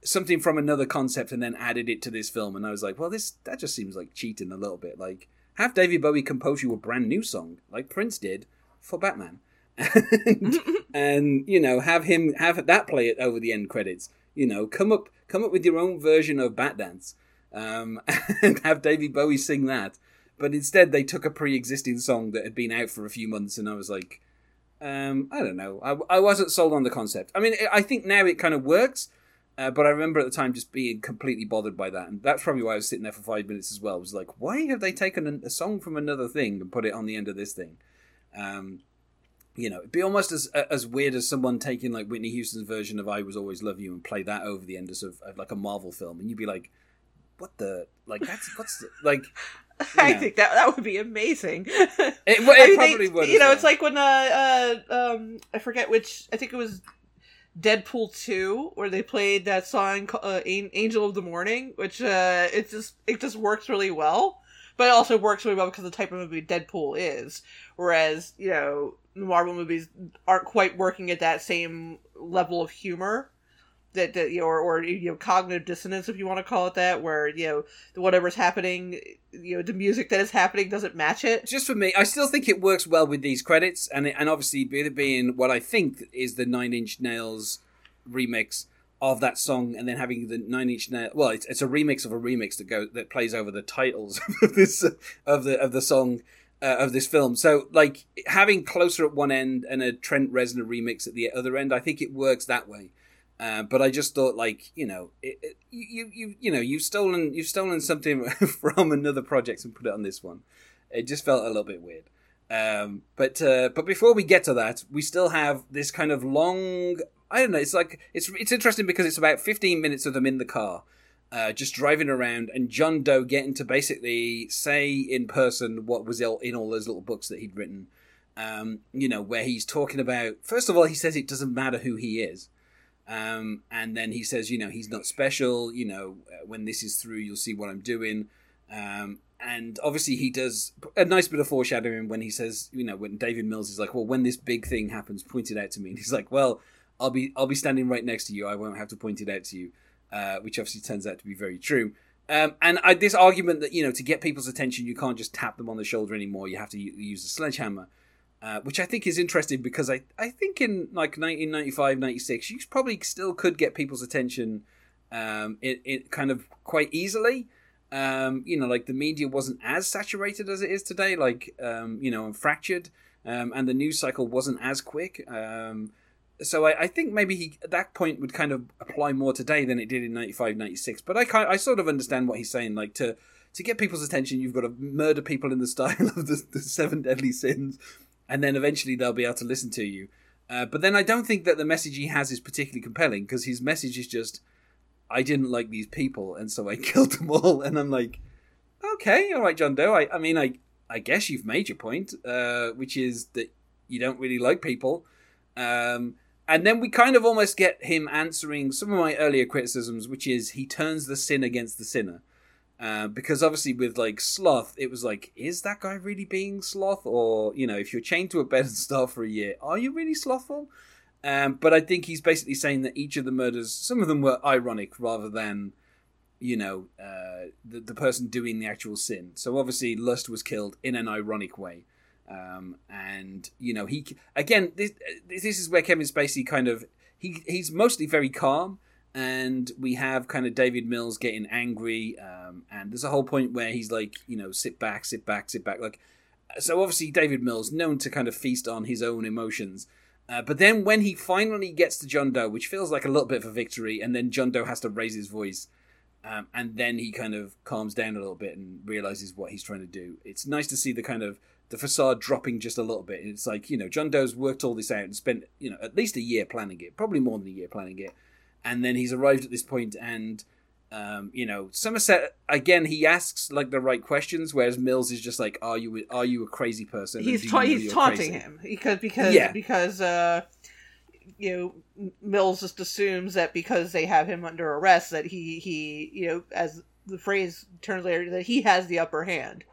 something from another concept and then added it to this film, and I was like, well, this that just seems like cheating a little bit. Like have David Bowie compose you a brand new song like Prince did for Batman, *laughs* and, *laughs* and you know have him have that play it over the end credits. You know, come up come up with your own version of Bat Dance, um, *laughs* and have David Bowie sing that. But instead, they took a pre-existing song that had been out for a few months, and I was like, um, I don't know. I, I wasn't sold on the concept. I mean, I think now it kind of works, uh, but I remember at the time just being completely bothered by that, and that's probably why I was sitting there for five minutes as well. It was like, why have they taken a, a song from another thing and put it on the end of this thing? Um, you know, it'd be almost as as weird as someone taking like Whitney Houston's version of "I Was Always Love You" and play that over the end of, of like a Marvel film, and you'd be like, what the like that's what's the, like *laughs* I think that that would be amazing. it, well, *laughs* I mean, probably they- would. You know, well. it's like when uh, uh um I forget which I think it was Deadpool two where they played that song uh, Angel of the Morning, which uh it just it just works really well, but it also works really well because the type of movie Deadpool is. Whereas you know the Marvel movies aren't quite working at that same level of humor. That, that you know, or, or you know cognitive dissonance if you want to call it that where you know whatever's happening you know the music that is happening doesn't match it just for me, I still think it works well with these credits, and and obviously being what I think is the Nine Inch Nails remix. of that song and then having the Nine Inch Nails. Well, it's, it's a remix of a remix that goes that plays over the titles *laughs* of this of the of the song. Uh, of this film, so like having closer at one end and a Trent Reznor remix at the other end, I think it works that way. Uh, but I just thought, like you know, it, it, you you you know, you've stolen you've stolen something *laughs* from another project and put it on this one. It just felt a little bit weird. Um, but uh, but before we get to that, we still have this kind of long. I don't know. It's like it's it's interesting because it's about fifteen minutes of them in the car, uh, just driving around, and John Doe getting to basically say in person what was in all those little books that he'd written. Um, you know, where he's talking about. First of all, he says it doesn't matter who he is. Um, and then he says, you know, he's not special. You know, uh, when this is through, you'll see what I'm doing. Um, and obviously, he does a nice bit of foreshadowing when he says, you know, when David Mills is like, well, when this big thing happens, point it out to me. And he's like, well, I'll be I'll be standing right next to you. I won't have to point it out to you, uh, which obviously turns out to be very true. Um, and I, this argument that you know to get people's attention, you can't just tap them on the shoulder anymore. You have to use a sledgehammer. Uh, which I think is interesting because I, I think in like 1995, 96, you probably still could get people's attention um, it, it kind of quite easily. Um, you know, like the media wasn't as saturated as it is today, like, um, you know, and fractured, um, and the news cycle wasn't as quick. Um, so I, I, think maybe he, at that point would kind of apply more today than it did in 95, 96. But I, kind, I sort of understand what he's saying, like to to get people's attention, you've got to murder people in the style *laughs* of the, the seven deadly sins and then eventually they'll be able to listen to you. Uh, but then I don't think that the message he has is particularly compelling because his message is just, I didn't like these people, and so I *laughs* killed them all. And I'm like, okay, all right, John Doe. I, I mean, I, I guess you've made your point, uh, which is that you don't really like people. Um, and then we kind of almost get him answering some of my earlier criticisms, which is he turns the sin against the sinner. Uh, because obviously with like sloth it was like is that guy really being sloth? Or you know if you're chained to a bed and starve for a year are you really slothful? Um, but i think he's basically saying that each of the murders some of them were ironic rather than you know uh, the, the person doing the actual sin. So obviously lust was killed in an ironic way. Um, and you know he again this, this is where kevin spacey kind of he he's mostly very calm and we have kind of David Mills getting angry, um, and there's a whole point where he's like, you know, sit back, sit back, sit back. Like, so obviously David Mills known to kind of feast on his own emotions. Uh, but then when he finally gets to John Doe, which feels like a little bit of a victory, and then John Doe has to raise his voice, um, and then he kind of calms down a little bit and realizes what he's trying to do. It's nice to see the kind of the facade dropping just a little bit. And It's like you know John Doe's worked all this out and spent you know at least a year planning it, probably more than a year planning it and then he's arrived at this point and um, you know somerset again he asks like the right questions whereas mills is just like are you are you a crazy person he's ta- he's taunting crazy? him because because yeah. because uh you know mills just assumes that because they have him under arrest that he he you know as the phrase turns later that he has the upper hand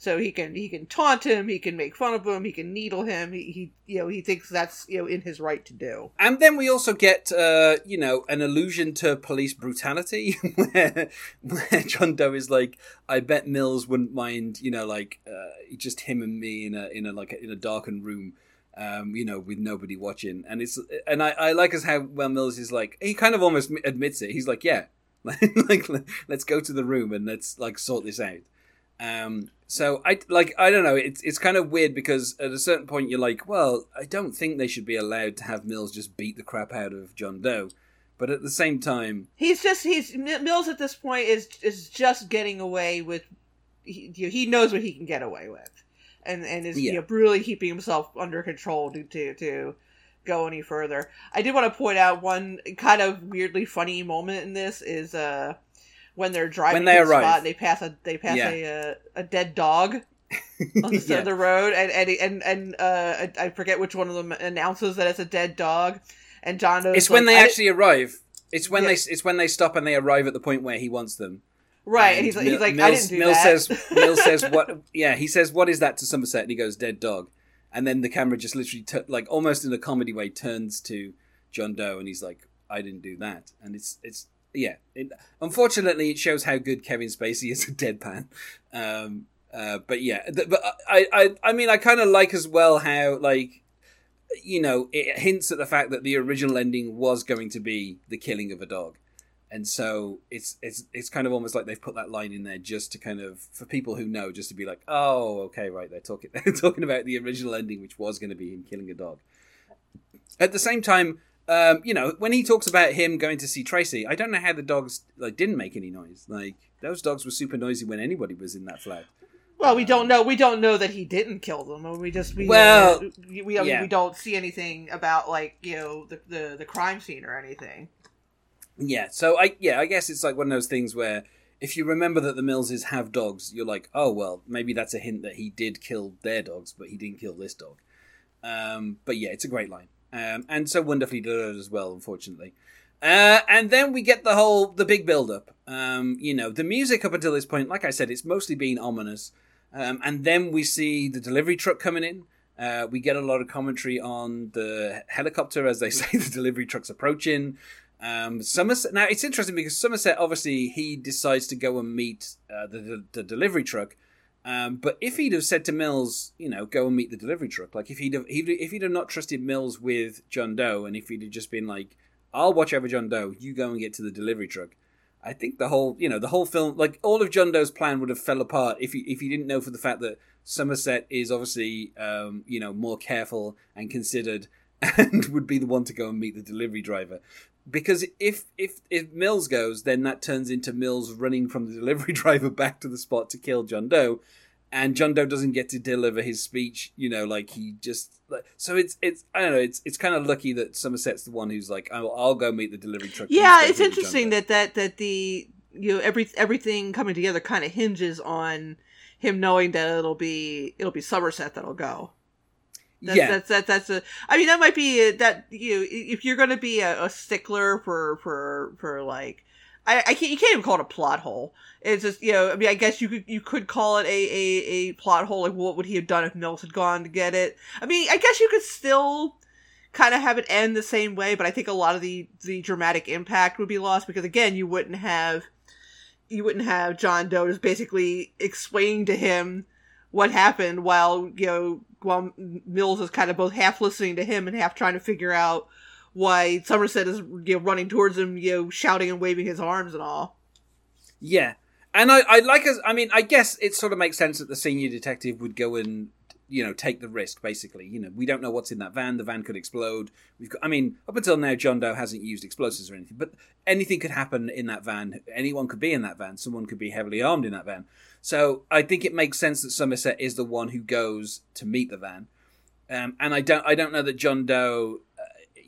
so he can he can taunt him, he can make fun of him, he can needle him. He, he you know he thinks that's you know in his right to do. And then we also get uh, you know an allusion to police brutality, *laughs* where where John Doe is like, I bet Mills wouldn't mind you know like uh, just him and me in a in a like a, in a darkened room. Um, you know, with nobody watching, and it's and I, I like as how well Mills is like he kind of almost admits it. He's like, yeah, *laughs* like let's go to the room and let's like sort this out. Um, so I like I don't know. It's it's kind of weird because at a certain point you're like, well, I don't think they should be allowed to have Mills just beat the crap out of John Doe, but at the same time, he's just he's Mills at this point is is just getting away with he, he knows what he can get away with, and and is yeah. you know really keeping himself under control to to to go any further. I did want to point out one kind of weirdly funny moment in this is uh when they're driving when they arrive. spot, they pass a they pass yeah. a, a, uh, dead dog *laughs* on the side yeah. of the road, and and and, and uh, I forget which one of them announces that it's a dead dog, and John. Doe's it's like, when they actually arrive. It's when yeah. they it's when they stop and they arrive at the point where he wants them. Right, and, and he's like, he's like, Mills, I didn't do Mills that. says, Mills says, what? *laughs* Yeah, he says, what is that to Somerset? And he goes, dead dog. And then the camera just literally, t- like almost in a comedy way, turns to John Doe, and he's like, I didn't do that. And it's it's yeah, it, unfortunately, it shows how good Kevin Spacey is a deadpan. Um, uh, but yeah, th- but I, I, I mean, I kind of like as well how like you know, it hints at the fact that the original ending was going to be the killing of a dog. And so it's it's it's kind of almost like they've put that line in there just to kind of for people who know just to be like, oh, okay, right, they're talking *laughs* they're talking about the original ending, which was going to be him killing a dog. At the same time, um, you know, when he talks about him going to see Tracy, I don't know how the dogs like didn't make any noise. Like those dogs were super noisy when anybody was in that flat. Well, we don't know. We don't know that he didn't kill them. We just we Well, uh, we we, yeah. we don't see anything about like you know the, the the crime scene or anything. Yeah, so I yeah, I guess it's like one of those things where if you remember that the Millses have dogs, you're like, oh well, maybe that's a hint that he did kill their dogs, but he didn't kill this dog. Um, but yeah, it's a great line, um, and so wonderfully delivered as well. Unfortunately, uh, and then we get the whole the big build up. Um, you know, the music up until this point, like I said, it's mostly been ominous, um, and then we see the delivery truck coming in. Uh, we get a lot of commentary on the helicopter as they *laughs* say the delivery truck's approaching. Um, Somerset. Now it's interesting because Somerset obviously he decides to go and meet uh, the, the the delivery truck. Um, but if he'd have said to Mills, you know, go and meet the delivery truck, like if he'd have he'd, if he'd have not trusted Mills with John Doe, and if he'd have just been like, I'll watch over John Doe, you go and get to the delivery truck. I think the whole, you know, the whole film, like all of John Doe's plan would have fell apart if he if he didn't know for the fact that Somerset is obviously, um, you know, more careful and considered, *laughs* and would be the one to go and meet the delivery driver. Because if if if Mills goes, then that turns into Mills running from the delivery *laughs* driver back to the spot to kill John Doe, and John Doe doesn't get to deliver his speech. You know, like he just like so it's it's I don't know. It's it's kind of lucky that Somerset's the one who's like, I'll, I'll go meet the delivery truck. Yeah, it's interesting that that that the you know every everything coming together kind of hinges on him knowing that it'll be it'll be Somerset that'll go. That's, yeah, that's that that's a. I mean, that might be a, that you know, if you're going to be a, a stickler for for for like, I, I can't you can't even call it a plot hole. It's just you know, I mean, I guess you could you could call it a a, a plot hole. Like, what would he have done if Mills had gone to get it? I mean, I guess you could still kind of have it end the same way, but I think a lot of the the dramatic impact would be lost because again, you wouldn't have you wouldn't have John Doe just basically explaining to him what happened while you know while Mills is kind of both half listening to him and half trying to figure out why Somerset is you know running towards him, you know, shouting and waving his arms and all. yeah. And I, I like as I mean, I guess it sort of makes sense that the senior detective would go and you know take the risk. Basically, you know, we don't know what's in that van. The van could explode. We've got, I mean, up until now, John Doe hasn't used explosives or anything, but anything could happen in that van. Anyone could be in that van. Someone could be heavily armed in that van. So I think it makes sense that Somerset is the one who goes to meet the van. Um, and I don't, I don't know that John Doe,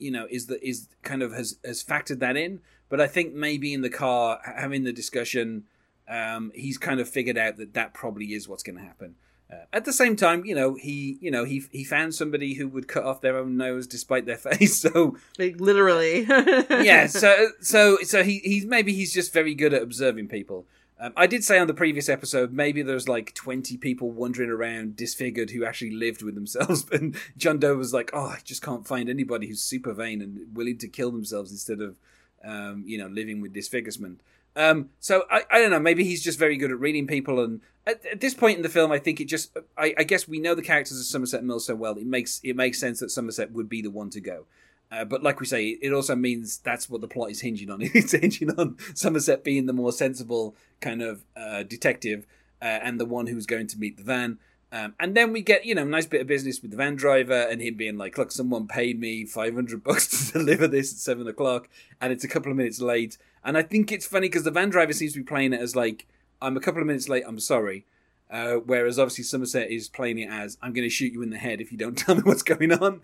you know, is the is kind of has has factored that in. But I think maybe in the car having the discussion, um, he's kind of figured out that that probably is what's going to happen. Uh, at the same time, you know, he, you know, he he found somebody who would cut off their own nose despite their *laughs* face. So Like literally. *laughs* yeah, so so so he he's maybe he's just very good at observing people. Um, I did say on the previous episode maybe there's like 20 people wandering around disfigured who actually lived with themselves, *laughs* and John Doe was like, oh, I just can't find anybody who's super vain and willing to kill themselves instead of, um, you know, living with disfigurement. Um, so I, I don't know. Maybe he's just very good at reading people, and at, at this point in the film, I think it just. I, I guess we know the characters of Somerset and Mills so well. It makes it makes sense that Somerset would be the one to go. Uh, but like we say, it also means that's what the plot is hinging on. *laughs* It's hinging on Somerset being the more sensible kind of uh, detective uh, and the one who's going to meet the van. Um, and then we get, you know, a nice bit of business with the van driver and him being like, look, someone paid me 500 *laughs* bucks to deliver this at seven o'clock and it's a couple of minutes late. And I think it's funny because the van driver seems to be playing it as like, I'm a couple of minutes late, I'm sorry. Uh, whereas obviously Somerset is playing it as, I'm going to shoot you in the head if you don't *laughs* tell me what's going on.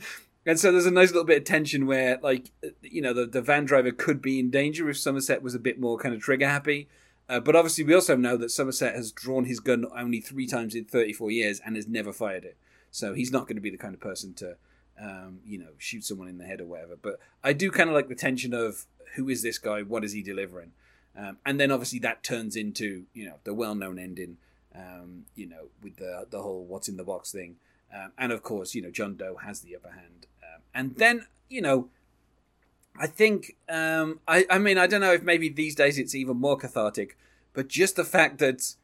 And so there's a nice little bit of tension where, like, you know, the, the van driver could be in danger if Somerset was a bit more kind of trigger happy. Uh, but obviously, we also know that Somerset has drawn his gun only three times in 34 years and has never fired it. So he's not going to be the kind of person to, um, you know, shoot someone in the head or whatever. But I do kind of like the tension of who is this guy? What is he delivering? Um, and then obviously that turns into, you know, the well known ending, um, you know, with the, the whole what's in the box thing. Um, and of course, you know, John Doe has the upper hand. And then, you know, I think, um, I, I mean, I don't know if maybe these days it's even more cathartic, but just the fact that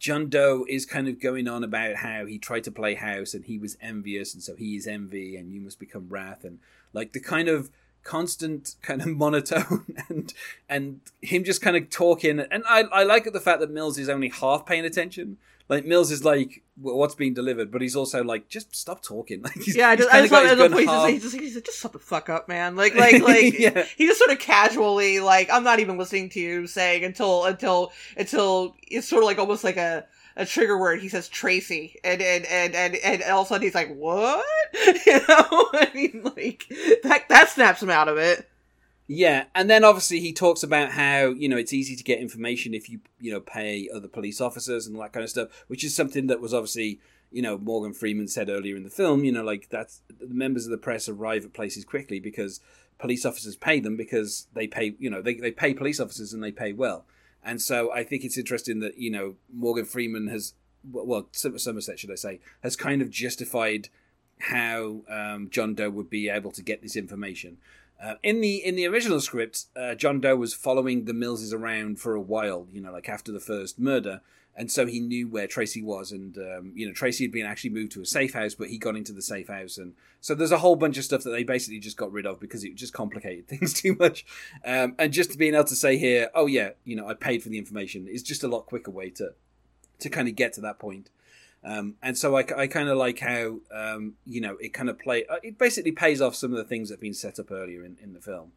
John Doe is kind of going on about how he tried to play house and he was envious, and so he is envy, and you must become wrath, and like the kind of constant kind of *laughs* monotone and and him just kind of talking. And I, I like the fact that Mills is only half paying attention like Mills is like what's being delivered but he's also like just stop talking *laughs* like he's, yeah I just, I just love the point he's just, he's just, just shut the fuck up man like like *laughs* like yeah. he just sort of casually like I'm not even listening to you saying until until until it's sort of like almost like a a trigger word. He says Tracy, and and and and, and all of a sudden he's like, "What?" *laughs* You know, I mean, like that that snaps him out of it. Yeah, and then obviously he talks about how you know it's easy to get information if you you know pay other police officers and that kind of stuff, which is something that was obviously you know Morgan Freeman said earlier in the film. You know, like that's the members of the press arrive at places quickly because police officers pay them because they pay you know they they pay police officers and they pay well. And so I think it's interesting that you know Morgan Freeman has, well, Somerset should I say, has kind of justified how um, John Doe would be able to get this information. Uh, in the in the original script, uh, John Doe was following the Millses around for a while, you know, like after the first murder, and so he knew where Tracy was, and um, you know Tracy had been actually moved to a safe house, but he got into the safe house, and so there's a whole bunch of stuff that they basically just got rid of because it just complicated *laughs* things too much, um, and just being able to say here, oh yeah, you know I paid for the information is just a lot quicker way to to kind of get to that point. Um, and so I, I kind of like how um, you know it kind of play uh, it basically pays off some of the things that have been set up earlier in, in the film,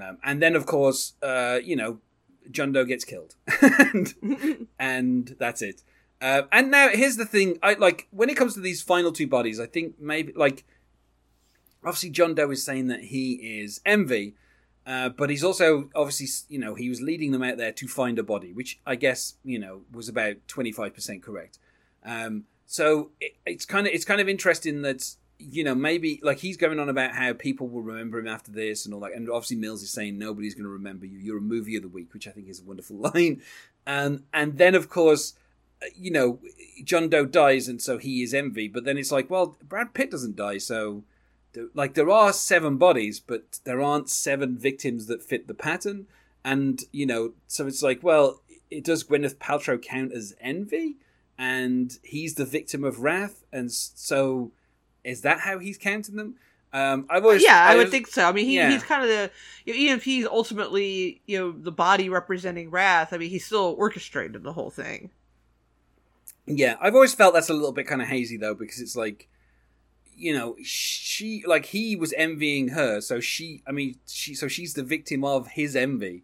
um, and then of course uh, you know John Doe gets killed, *laughs* and, *laughs* and that's it. Uh, and now here's the thing: I like when it comes to these final two bodies. I think maybe like obviously John Doe is saying that he is envy, uh, but he's also obviously you know he was leading them out there to find a body, which I guess you know was about twenty five percent correct. Um, so it, it's kind of it's kind of interesting that you know, maybe like he's going on about how people will remember him after this and all that. And obviously, Mills is saying nobody's going to remember you. You're a movie of the week, which I think is a wonderful *laughs* line. And and then of course, uh, you know, John Doe dies, and so he is envy. But then it's like, well, Brad Pitt doesn't die, so like there are seven bodies, but there aren't seven victims that fit the pattern. And you know, so it's like, well, it does Gwyneth Paltrow count as envy? And he's the victim of wrath, and so is that how he's counting them? Um, I've always, yeah, I, would think so. I mean, he, yeah. he's kind of the you even if he's ultimately you know the body representing Wrath. I mean, he's still orchestrated the whole thing. Yeah, I've always felt that's a little bit kind of hazy though, because it's like, you know, she like he was envying her, so she, I mean, she, so she's the victim of his envy,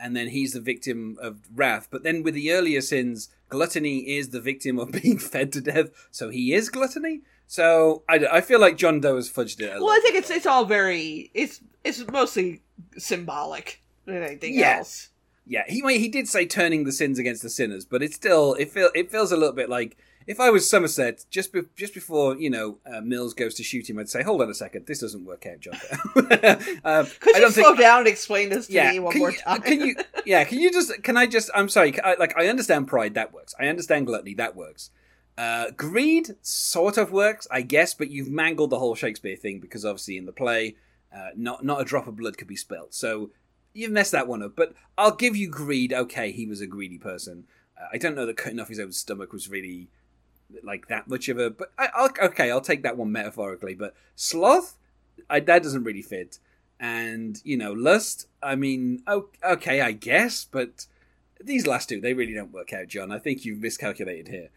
and then he's the victim of wrath. But then with the earlier sins, gluttony is the victim of *laughs* being fed to death, so he is gluttony. So I, I feel like John Doe has fudged it. well, I think it's it's all very it's it's mostly symbolic than anything yeah. else. Yeah, he he did say turning the sins against the sinners, but it's still it feel it feels a little bit like if I was Somerset just be, just before you know uh, Mills goes to shoot him, I'd say, hold on a second, this doesn't work out, John. *laughs* um, *laughs* Could you slow think, down and explain this to yeah, me one more you, time? can you? *laughs* Yeah, can you just? Can I just? I'm sorry. I, like I understand pride, that works. I understand gluttony, that works. Uh, greed sort of works, I guess, but you've mangled the whole Shakespeare thing because obviously in the play, uh, not not a drop of blood could be spilt. So you've messed that one up. But I'll give you greed. Okay, he was a greedy person. Uh, I don't know that cutting off his own stomach was really like that much of a. But I, will okay, I'll take that one metaphorically. But sloth, I, that doesn't really fit. And you know, lust. I mean, okay, I guess, but these last two, they really don't work out, John. I think you've miscalculated here.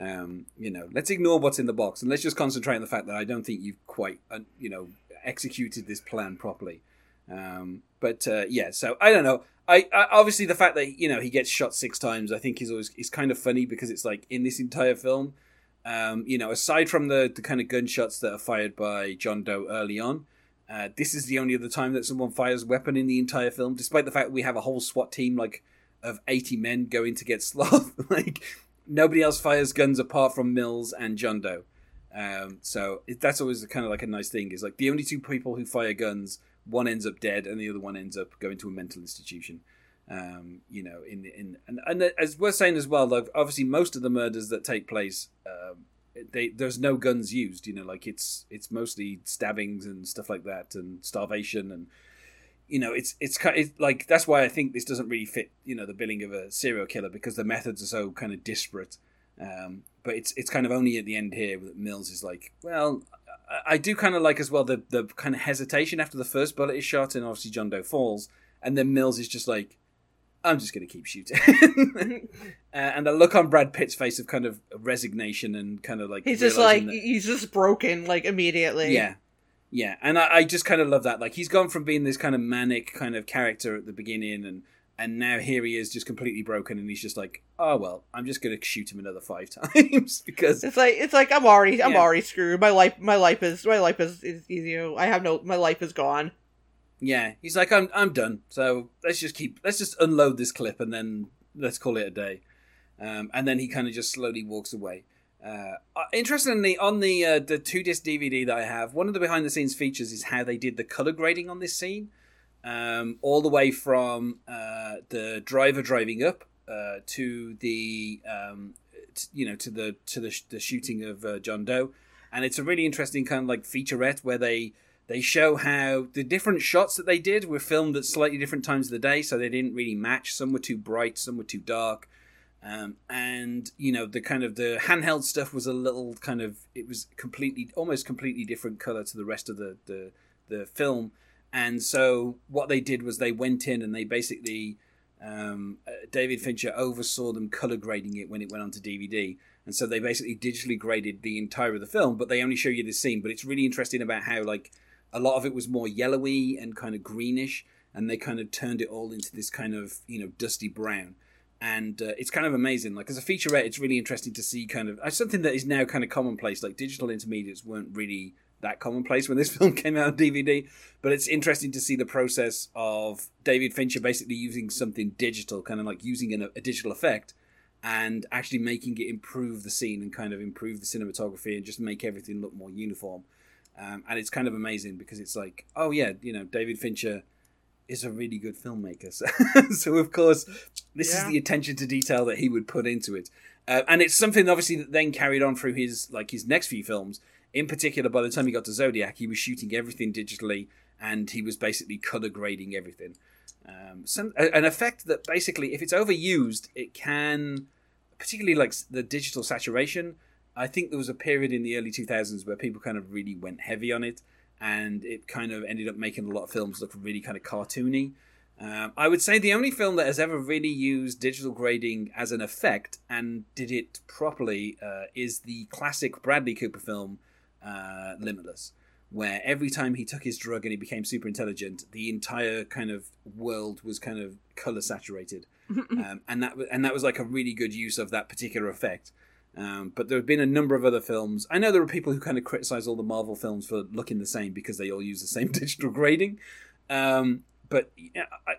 Um, you know, let's ignore what's in the box and let's just concentrate on the fact that I don't think you've quite, uh, you know, executed this plan properly. Um, but uh, yeah, so I don't know. I, I, obviously the fact that you know he gets shot six times, I think is always is kind of funny because it's like in this entire film, um, you know, aside from the the kind of gunshots that are fired by John Doe early on, uh, this is the only other time that someone fires a weapon in the entire film. Despite the fact we have a whole SWAT team like of eighty men going to get *laughs* Sloth, like nobody else fires guns apart from Mills and John Doe. Um, so that's always kind of like a nice thing. Is like the only two people who fire guns, one ends up dead and the other one ends up going to a mental institution. Um, you know, in in and, and as we're saying as well, like obviously most of the murders that take place, um, they there's no guns used. You know, like it's it's mostly stabbings and stuff like that, and starvation and you know, it's it's kind of, like that's why I think this doesn't really fit, you know, the billing of a serial killer because the methods are so kind of disparate. Um, but it's it's kind of only at the end here that Mills is like, well, I, do kind of like as well the the kind of hesitation after the first bullet is shot and obviously John Doe falls, and then Mills is just like, I'm just going to keep shooting. *laughs* uh, and the look on Brad Pitt's face of kind of resignation and kind of like he's just like that, he's just broken like immediately. Yeah, yeah, and I, I just kind of love that. Like he's gone from being this kind of manic kind of character at the beginning, and and now here he is just completely broken, and he's just like, oh well, I'm just going to shoot him another five *laughs* times because it's like it's like I'm already I'm Yeah. already screwed. My life my life is my life is is easy. I have no my life is gone. Yeah, he's like, I'm I'm done. So let's just keep let's just unload this clip and then let's call it a day. Um, and then he kind of just slowly walks away. Uh, uh, interestingly, on the uh, the two disc DVD that I have, one of the behind the scenes features is how they did the color grading on this scene, um, all the way from uh, the driver driving up uh, to the um, t- you know to the to the, sh- the shooting of uh, John Doe, and it's a really interesting kind of like featurette where they they show how the different shots that they did were filmed at slightly different times of the day, so they didn't really match. Some were too bright, some were too dark. Um, and you know the kind of the handheld stuff was a little kind of it was completely almost completely different color to the rest of the the, the film and so what they did was they went in and they basically um, uh, David Fincher oversaw them color grading it when it went onto DVD and so they basically digitally graded the entire of the film but they only show you this scene but it's really interesting about how like a lot of it was more yellowy and kind of greenish and they kind of turned it all into this kind of you know dusty brown and uh, it's kind of amazing. Like as a featurette, it's really interesting to see kind of uh, something that is now kind of commonplace. Like digital intermediates weren't really that commonplace when this *laughs* film came out on DVD, but it's interesting to see the process of David Fincher basically using something digital, kind of like using an, a digital effect, and actually making it improve the scene and kind of improve the cinematography and just make everything look more uniform. Um, and it's kind of amazing because it's like, oh yeah, you know, David Fincher is a really good filmmaker. *laughs* So, so of course, this Yeah. is the attention to detail that he would put into it, uh, and it's something obviously that then carried on through his like his next few films. In particular, by the time he got to Zodiac, he was shooting everything digitally, and he was basically color grading everything. Um, some an effect that basically, if it's overused, it can, particularly like the digital saturation. I think there was a period in the early 2000s where people kind of really went heavy on it, and it kind of ended up making a lot of films look really kind of cartoony. Um, I would say the only film that has ever really used digital grading as an effect and did it properly uh, is the classic Bradley Cooper film uh, Limitless, where every time he took his drug and he became super intelligent, the entire kind of world was kind of color saturated, *laughs* um, and that and that was like a really good use of that particular effect. Um, but there have been a number of other films. I know there are people who kind of criticize all the Marvel films for looking the same because they all use the same *laughs* digital grading. Um, but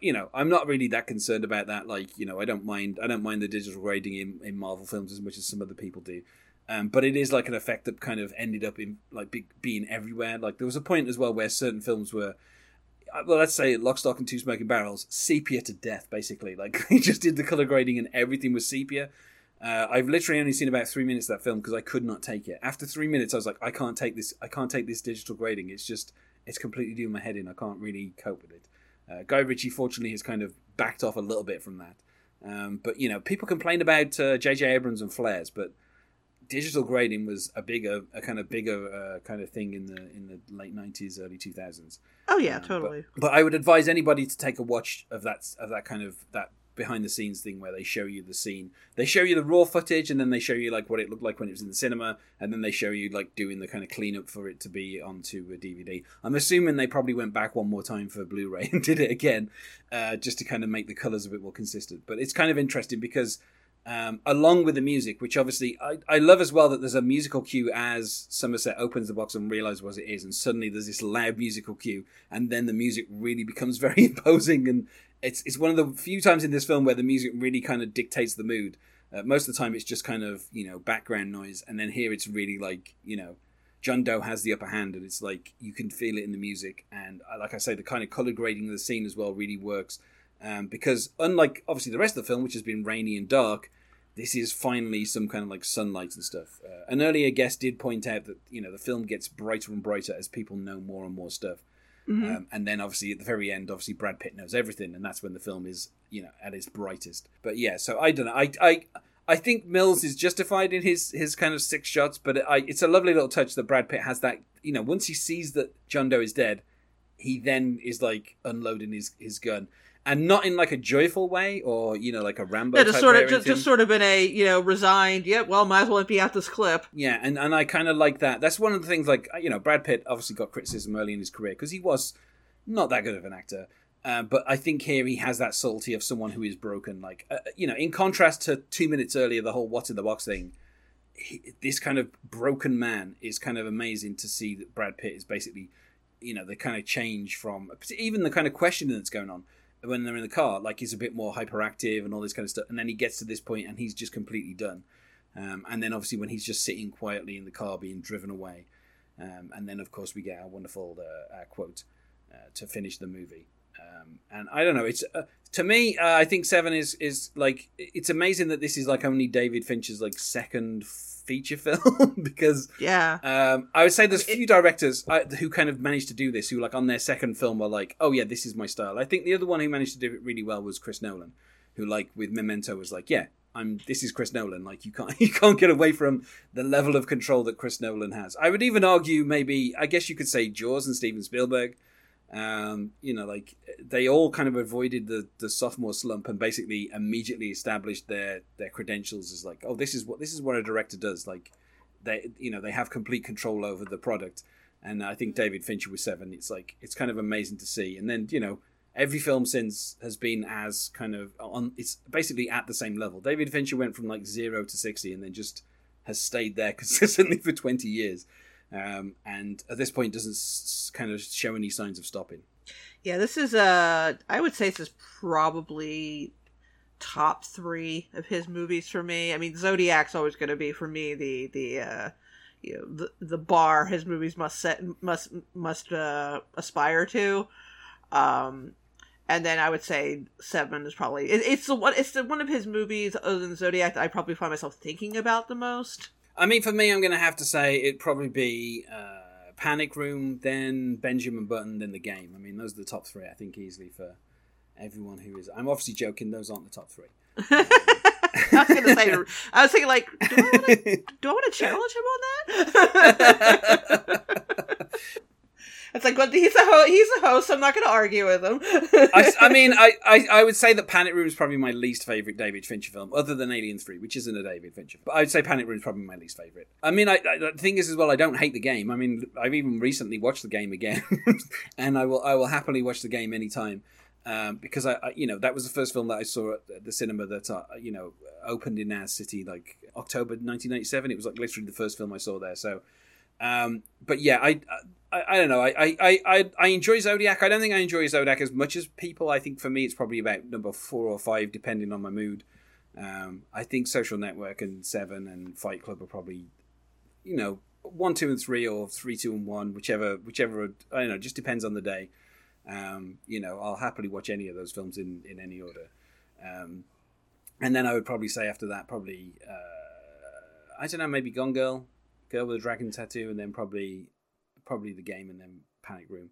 you know, I'm not really that concerned about that. Like, you know, I don't mind. I don't mind the digital grading in, in Marvel films as much as some other people do. Um, but it is like an effect that kind of ended up in like be, being everywhere. Like there was a point as well where certain films were, uh, well, let's say Lock, Stock, and Two Smoking Barrels, sepia to death, basically. Like *laughs* they just did the color grading and everything was sepia. Uh, I've literally only seen about three minutes of that film because I could not take it. After three minutes, I was like, I can't take this. I can't take this digital grading. It's just, it's completely doing my head in. I can't really cope with it. Uh, Guy Ritchie, fortunately, has kind of backed off a little bit from that. Um, but you know, people complain about uh, J.J. Abrams and flares, but digital grading was a bigger, a kind of bigger uh, kind of thing in the in the late nineties, early two thousands. Oh yeah, Um, but- totally. But I would advise anybody to take a watch of that of that kind of that behind the scenes thing where they show you the scene. They show you the raw footage and then they show you like what it looked like when it was in the cinema and then they show you like doing the kind of cleanup for it to be onto a DVD. I'm assuming they probably went back one more time for Blu-ray *laughs* and did it again uh, just to kind of make the colors a bit more consistent. But it's kind of interesting because um, along with the music, which obviously I, I love as well that there's a musical cue as Somerset opens the box and realizes what it is, and suddenly there's this loud musical cue, and then the music really becomes *laughs* very imposing, and it's it's one of the few times in this film where the music really kind of dictates the mood. Uh, most of the time, it's just kind of you know background noise, and then here it's really like you know John Doe has the upper hand, and it's like you can feel it in the music, and uh, like I say, the kind of color grading of the scene as well really works. Um, because unlike obviously the rest of the film, which has been rainy and dark, this is finally some kind of like sunlight and stuff. Uh, an earlier guest did point out that you know the film gets brighter and brighter as people know more and more stuff. Mhm. Um, and then obviously at the very end, obviously Brad Pitt knows everything, and that's when the film is you know at its brightest. But yeah, so I don't know. I I I think Mills is justified in his his kind of six shots, but I, it's a lovely little touch that Brad Pitt has that you know once he sees that John Doe is dead, he then is like unloading his his gun. And not in like a joyful way, or you know, like a Rambo. Yeah, just sort of just, just sort of in a you know resigned. Yep. well, might as well empty out this clip. Yeah, and, and I kind of like that. That's one of the things, like, you know, Brad Pitt obviously got criticism early in his career because he was not that good of an actor. Uh, but I think here he has that subtlety of someone who is broken. Like, uh, you know, in contrast to two minutes earlier, the whole what's in the box thing, he, this kind of broken man is kind of amazing to see that Brad Pitt is basically, you know, the kind of change from even the kind of questioning that's going on when they're in the car. Like, he's a bit more hyperactive and all this kind of stuff. And then he gets to this point and he's just completely done. Um, and then obviously when he's just sitting quietly in the car being driven away. Um, and then of course we get our wonderful uh, uh, quote uh, to finish the movie. Um, and I don't know. It's uh, to me. Uh, I think Seven is is like it's amazing that this is like only David Fincher's like second feature *laughs* film because Yeah. um, I would say there's few directors uh, who kind of managed to do this who like on their second film were like, oh yeah, this is my style. I think the other one who managed to do it really well was Chris Nolan, who like with Memento was like, yeah, I'm this is Chris Nolan. Like you can't *laughs* you can't get away from the level of control that Chris Nolan has. I would even argue maybe I guess you could say Jaws and Steven Spielberg. Um, you know, like they all kind of avoided the the sophomore slump and basically immediately established their their credentials as like, oh, this is what this is what a director does. Like they you know they have complete control over the product. And I think David Fincher was Seven, it's like it's kind of amazing to see. And then you know every film since has been as kind of on it's basically at the same level david fincher went from like zero to 60 and then just has stayed there *laughs* consistently for 20 years um, and at this point doesn't s- kind of show any signs of stopping Yeah, this is uh I would say this is probably top three of his movies for me. I mean, Zodiac's always going to be for me the the uh, you know the the bar his movies must set must must uh, aspire to. Um, and then I would say Seven is probably it, it's the one it's the one of his movies other than Zodiac that I probably find myself thinking about the most. I mean for me i'm gonna have to say it'd probably be uh, panic room then benjamin button then the game i mean those are the top three i think easily for everyone who is i'm obviously joking those aren't the top three *laughs* I was gonna say I was thinking like do I wanna do I want to challenge him on that? *laughs* it's like, well, he's a ho- he's a host. I'm not going to argue with him. I, I mean, *laughs* I, I, I would say that Panic Room is probably my least favorite David Fincher film, other than Alien Three, which isn't a David Fincher. But I would say Panic Room is probably my least favorite. I mean, I, I, the thing is as well, I don't hate the game. I mean, I've even recently watched the game again, *laughs* and I will I will happily watch the game anytime. Um, because I, I, you know, that was the first film that I saw at the cinema that, uh, you know, opened in our city like October 1997. It was like literally the first film I saw there. So, um, but yeah, I, I, I don't know. I, I, I, I enjoy Zodiac. I don't think I enjoy Zodiac as much as people. I think for me, it's probably about number four or five, depending on my mood. Um, I think Social Network and Seven and Fight Club are probably, you know, one, two, and three, or three, two, and one, whichever, whichever. I don't know. Just depends on the day. Um, you know, I'll happily watch any of those films in in any order. Um, and then I would probably say after that, probably uh, I don't know, maybe Gone Girl, Girl with a Dragon Tattoo, and then probably probably the game, and then Panic Room.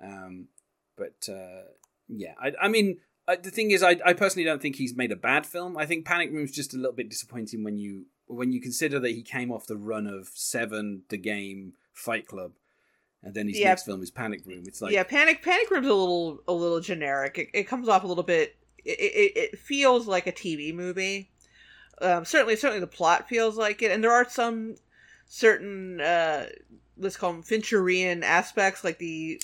Um, but uh, yeah, I, I mean, uh, the thing is, I, I personally don't think he's made a bad film. I think Panic Room's just a little bit disappointing when you when you consider that he came off the run of Seven, The Game, Fight Club, and then his Yeah. next film is Panic Room. It's like yeah, panic panic room's a little a little generic. It, it comes off a little bit. It, it, it feels like a TV movie. Um, certainly, certainly the plot feels like it, and there are some certain uh, let's call them Fincherian aspects, like the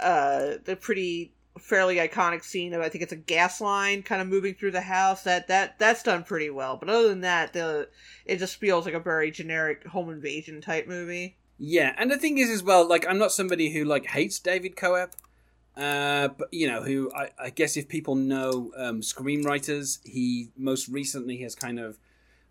uh, the pretty fairly iconic scene of I think it's a gas line kind of moving through the house. That that that's done pretty well. But other than that, the it just feels like a very generic home invasion type movie. Yeah, and the thing is as well, like I'm not somebody who like hates David Koepp, uh, but you know who I, I guess if people know um, screenwriters, he most recently has kind of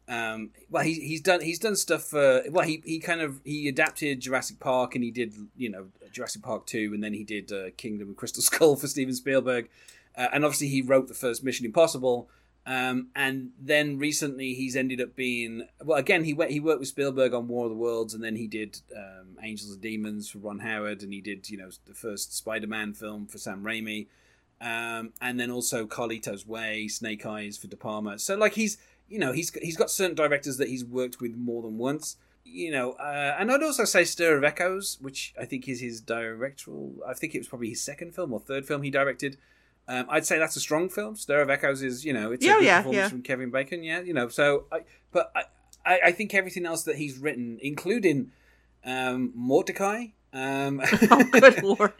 um, well he, he's done he's done stuff for well he, he kind of he adapted Jurassic Park and he did you know Jurassic Park two and then he did uh, Kingdom of Crystal *laughs* Skull for Steven Spielberg, uh, and obviously he wrote the first Mission Impossible. Um, and then recently he's ended up being well again he went he worked with Spielberg on War of the Worlds and then he did um, Angels and Demons for Ron Howard and he did you know the first Spider-Man film for Sam Raimi. Um, and then also Carlito's Way Snake Eyes for De Palma. So like he's you know he's he's got certain directors that he's worked with more than once you know uh, and I'd also say Stir of Echoes which I think is his directorial I think it was probably his second film or third film he directed um, I'd say that's a strong film. Stir of Echoes is, you know, it's Yeah, a good yeah, performance yeah. from Kevin Bacon. Yeah, you know, so, I, but I, I, I think everything else that he's written, including um, Mortdecai. Um, *laughs* oh, good *laughs* lord!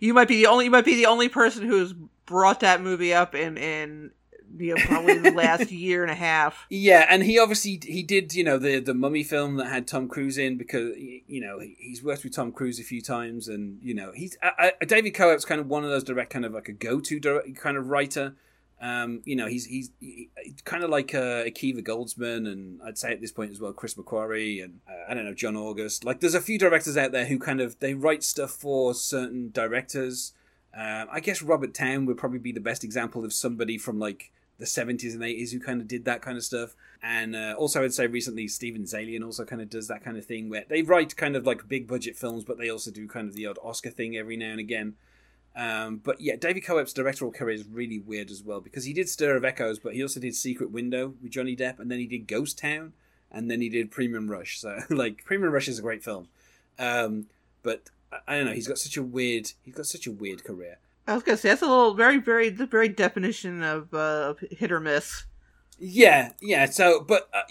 You might be the only. You might be the only person who's brought that movie up in in you know probably the last *laughs* year and a half. Yeah, and he obviously he did you know the the Mummy film that had Tom Cruise in because you know he's worked with Tom Cruise a few times and you know he's I, I, David Koepp's kind of one of those direct kind of like a go to direct kind of writer. Um, you know he's he's he, kind of like uh, Akiva Goldsman and I'd say at this point as well Chris McQuarrie and uh, I don't know John August. Like there's a few directors out there who kind of they write stuff for certain directors. Um, I guess Robert Towne would probably be the best example of somebody from like the 70s and 80s who kind of did that kind of stuff. And uh, also, I'd say recently, Steven Zaillian also kind of does that kind of thing where they write kind of like big budget films, but they also do kind of the odd Oscar thing every now and again. Um, but yeah, David Koepp's directorial career is really weird as well because he did Stir of Echoes, but he also did Secret Window with Johnny Depp, and then he did Ghost Town, and then he did Premium Rush. So *laughs* like, Premium Rush is a great film, um, but I- I don't know. He's got such a weird. He's got such a weird career. I was gonna say that's a little very very the very definition of uh, hit or miss. Yeah, yeah. So, but uh,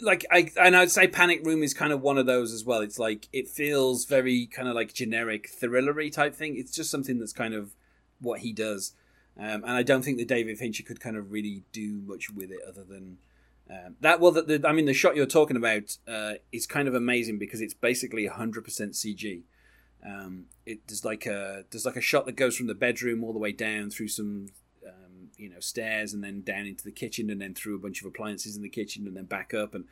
like I and I'd say Panic Room is kind of one of those as well. It's like it feels very kind of like generic thrillery type thing. It's just something that's kind of what he does, um, and I don't think that David Fincher could kind of really do much with it other than. Um, that well, the, the, I mean, the shot you're talking about uh, is kind of amazing because it's basically 100% CG. Um, it there's like a there's like a shot that goes from the bedroom all the way down through some um, you know stairs and then down into the kitchen and then through a bunch of appliances in the kitchen and then back up. And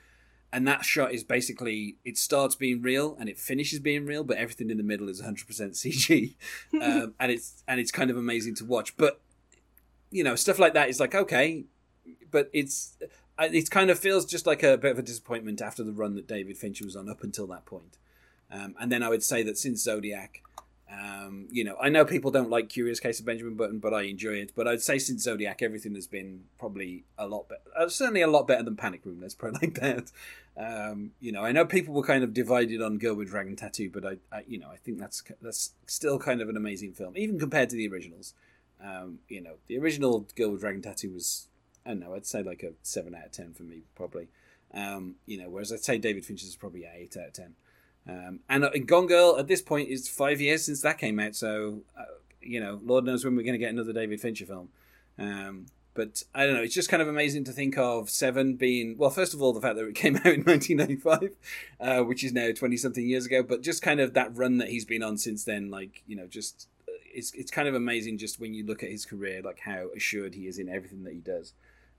and that shot is basically it starts being real and it finishes being real but everything in the middle is 100% cg *laughs* um, and it's and it's kind of amazing to watch. But you know stuff like that is like okay but it's it kind of feels just like a bit of a disappointment after the run that david fincher was on up until that point um, and then i would say that since zodiac um, you know, I know people don't like Curious Case of Benjamin Button, but I enjoy it. But I'd say since Zodiac, everything has been probably a lot better. Uh, certainly a lot better than Panic Room. Let's put it *laughs* like that. Um, you know, I know people were kind of divided on Girl with Dragon Tattoo, but I, I, you know, I think that's that's still kind of an amazing film, even compared to the originals. Um, you know, the original Girl with Dragon Tattoo was, I don't know, I'd say like a seven out of ten for me, probably. Um, you know, whereas I'd say David Fincher's is probably an eight out of ten. Um, and uh, Gone Girl at this point is five years since that came out, so uh, you know, Lord knows when we're going to get another David Fincher film. Um, but I don't know, it's just kind of amazing to think of Seven being well. First of all, the fact that it *laughs* came out in 1995, uh, which is now 20 something years ago, but just kind of that run that he's been on since then, like you know, just uh, it's it's kind of amazing just when you look at his career, like how assured he is in everything that he does,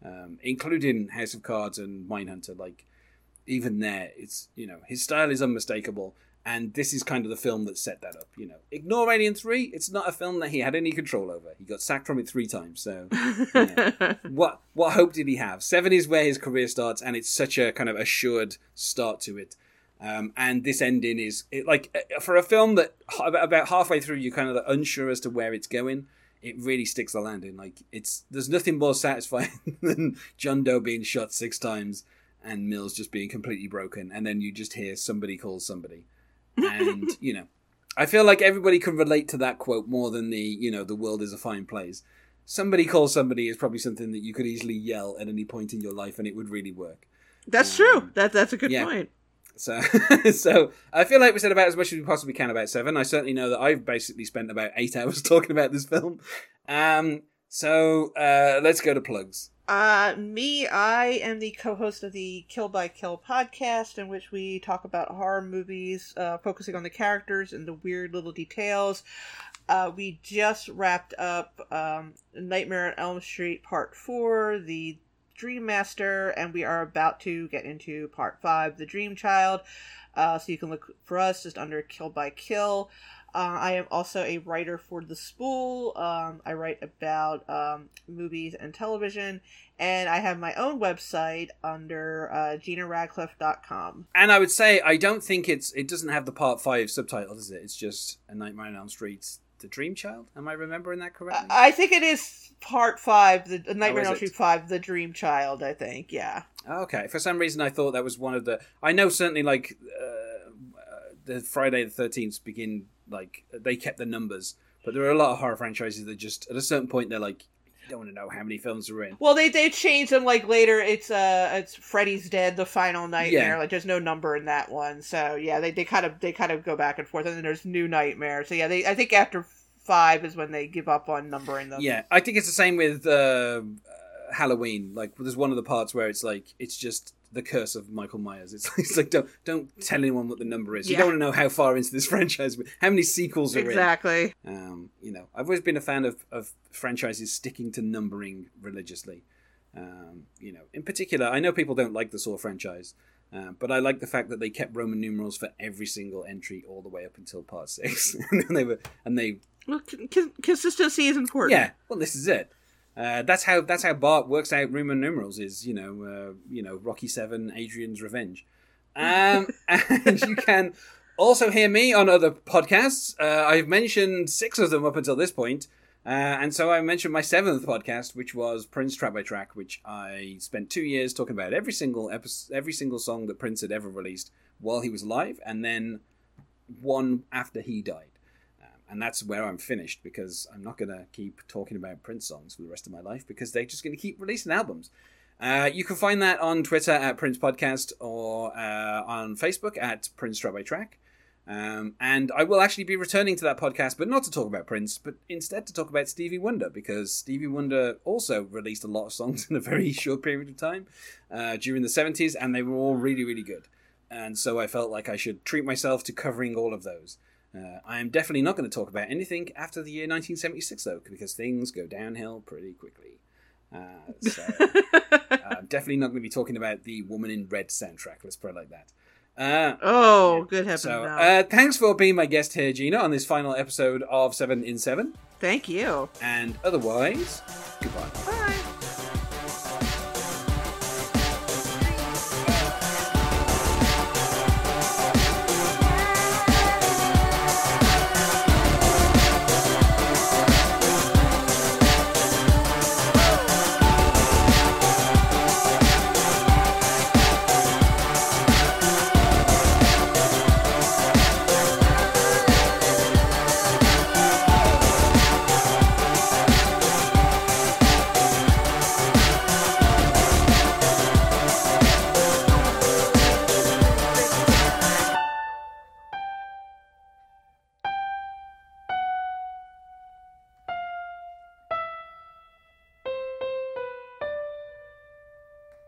um, including House of Cards and Mindhunter, like even there, it's you know his style is unmistakable, and this is kind of the film that set that up. You know, ignore Alien Three; it's not a film that he had any control over. He got sacked from it three times. So, *laughs* what what hope did he have? Seven is where his career starts, and it's such a kind of assured start to it. Um, and this ending is it, like uh, for a film that about halfway through you're kind of unsure as to where it's going. It really sticks the landing. Like it's there's nothing more satisfying *laughs* than John Doe being shot six times and Mills just being completely broken, and then you just hear somebody call somebody, *laughs* and you know, I feel like everybody can relate to that quote more than the you know the world is a fine place. Somebody call somebody is probably something that you could easily yell at any point in your life, and it would really work. That's true. That that's a good yeah. point. So, *laughs* so I feel like we said about as much as we possibly can about Seven. I certainly know that I've basically spent about eight *laughs* hours talking about this film. Um, so uh, let's go to plugs. Uh, me, I am the co-host of the Kill by Kill podcast, in which we talk about horror movies, uh, focusing on the characters and the weird little details. Uh, we just wrapped up um, Nightmare on Elm Street Part Four, the Dream Master, and we are about to get into Part Five, the Dream Child. Uh, so you can look for us just under Kill by Kill. Uh, I am also a writer for The Spool. Um, I write about um, movies and television, and I have my own website under uh, GinaRadcliffe.com. And I would say I don't think it's it doesn't have the part five subtitle, does it? It's just A Nightmare on Elm Street, The Dream Child. Am I remembering that correctly? I think it is part five, the Nightmare on Oh, is Elm? Street five, The Dream Child. I think, yeah. Okay, for some reason I thought that was one of the. I know certainly like uh, uh, the Friday the Thirteenth begin like they kept the numbers, but there are a lot of horror franchises that just at a certain point they're like you don't want to know how many films are in. Well, they they changed them like later. It's uh, it's Freddy's Dead, the final nightmare. Yeah. Like there's no number in that one. So yeah, they, they kind of they kind of go back and forth, and then there's new nightmare. So yeah, they I think after five is when they give up on numbering them. Yeah, I think it's the same with uh, uh, Halloween. Like there's one of the parts where it's like it's just the curse of Michael Myers. It's, *laughs* it's like don't don't tell anyone what the number is. You Yeah. don't want to know how far into this *laughs* franchise, how many sequels are in. exactly. Um, you know, I've always been a fan of, of franchises sticking to numbering religiously. Um, you know, in particular, I know people don't like the Saw franchise, uh, but I like the fact that they kept Roman numerals for every single entry all the way up until part six, *laughs* and they were and they Well, consistency is important. yeah, well, this is it. Uh, that's how that's how Bart works out Roman numerals. Is you know uh, you know Rocky Seven, Adrian's Revenge, um, *laughs* and you can also hear me on other podcasts. Uh, I've mentioned six of them up until this point, uh, and so I mentioned my seventh podcast, which was Prince Track by Track, which I spent two years talking about every single episode, every single song that Prince had ever released while he was alive, and then one after he died. And that's where I'm finished because I'm not going to keep talking about Prince songs for the rest of my life because they're just going to keep releasing albums. Uh, you can find that on Twitter at Prince Podcast or uh, on Facebook at Prince by Track. Um, and I will actually be returning to that podcast, but not to talk about Prince, but instead to talk about Stevie Wonder, because Stevie Wonder also released a lot of songs *laughs* in a very short period of time uh, during the 70s, and they were all really, really good. And so I felt like I should treat myself to covering all of those. Uh, I am definitely not going to talk about anything after the year 1976, though, because things go downhill pretty quickly. Uh, so *laughs* I'm definitely not going to be talking about the Woman in Red soundtrack. Let's put it like that. Uh, oh, good heavens! so, uh, thanks for being my guest here, Gina, on this final episode of Seven in Seven. Thank you. And otherwise, goodbye. Bye.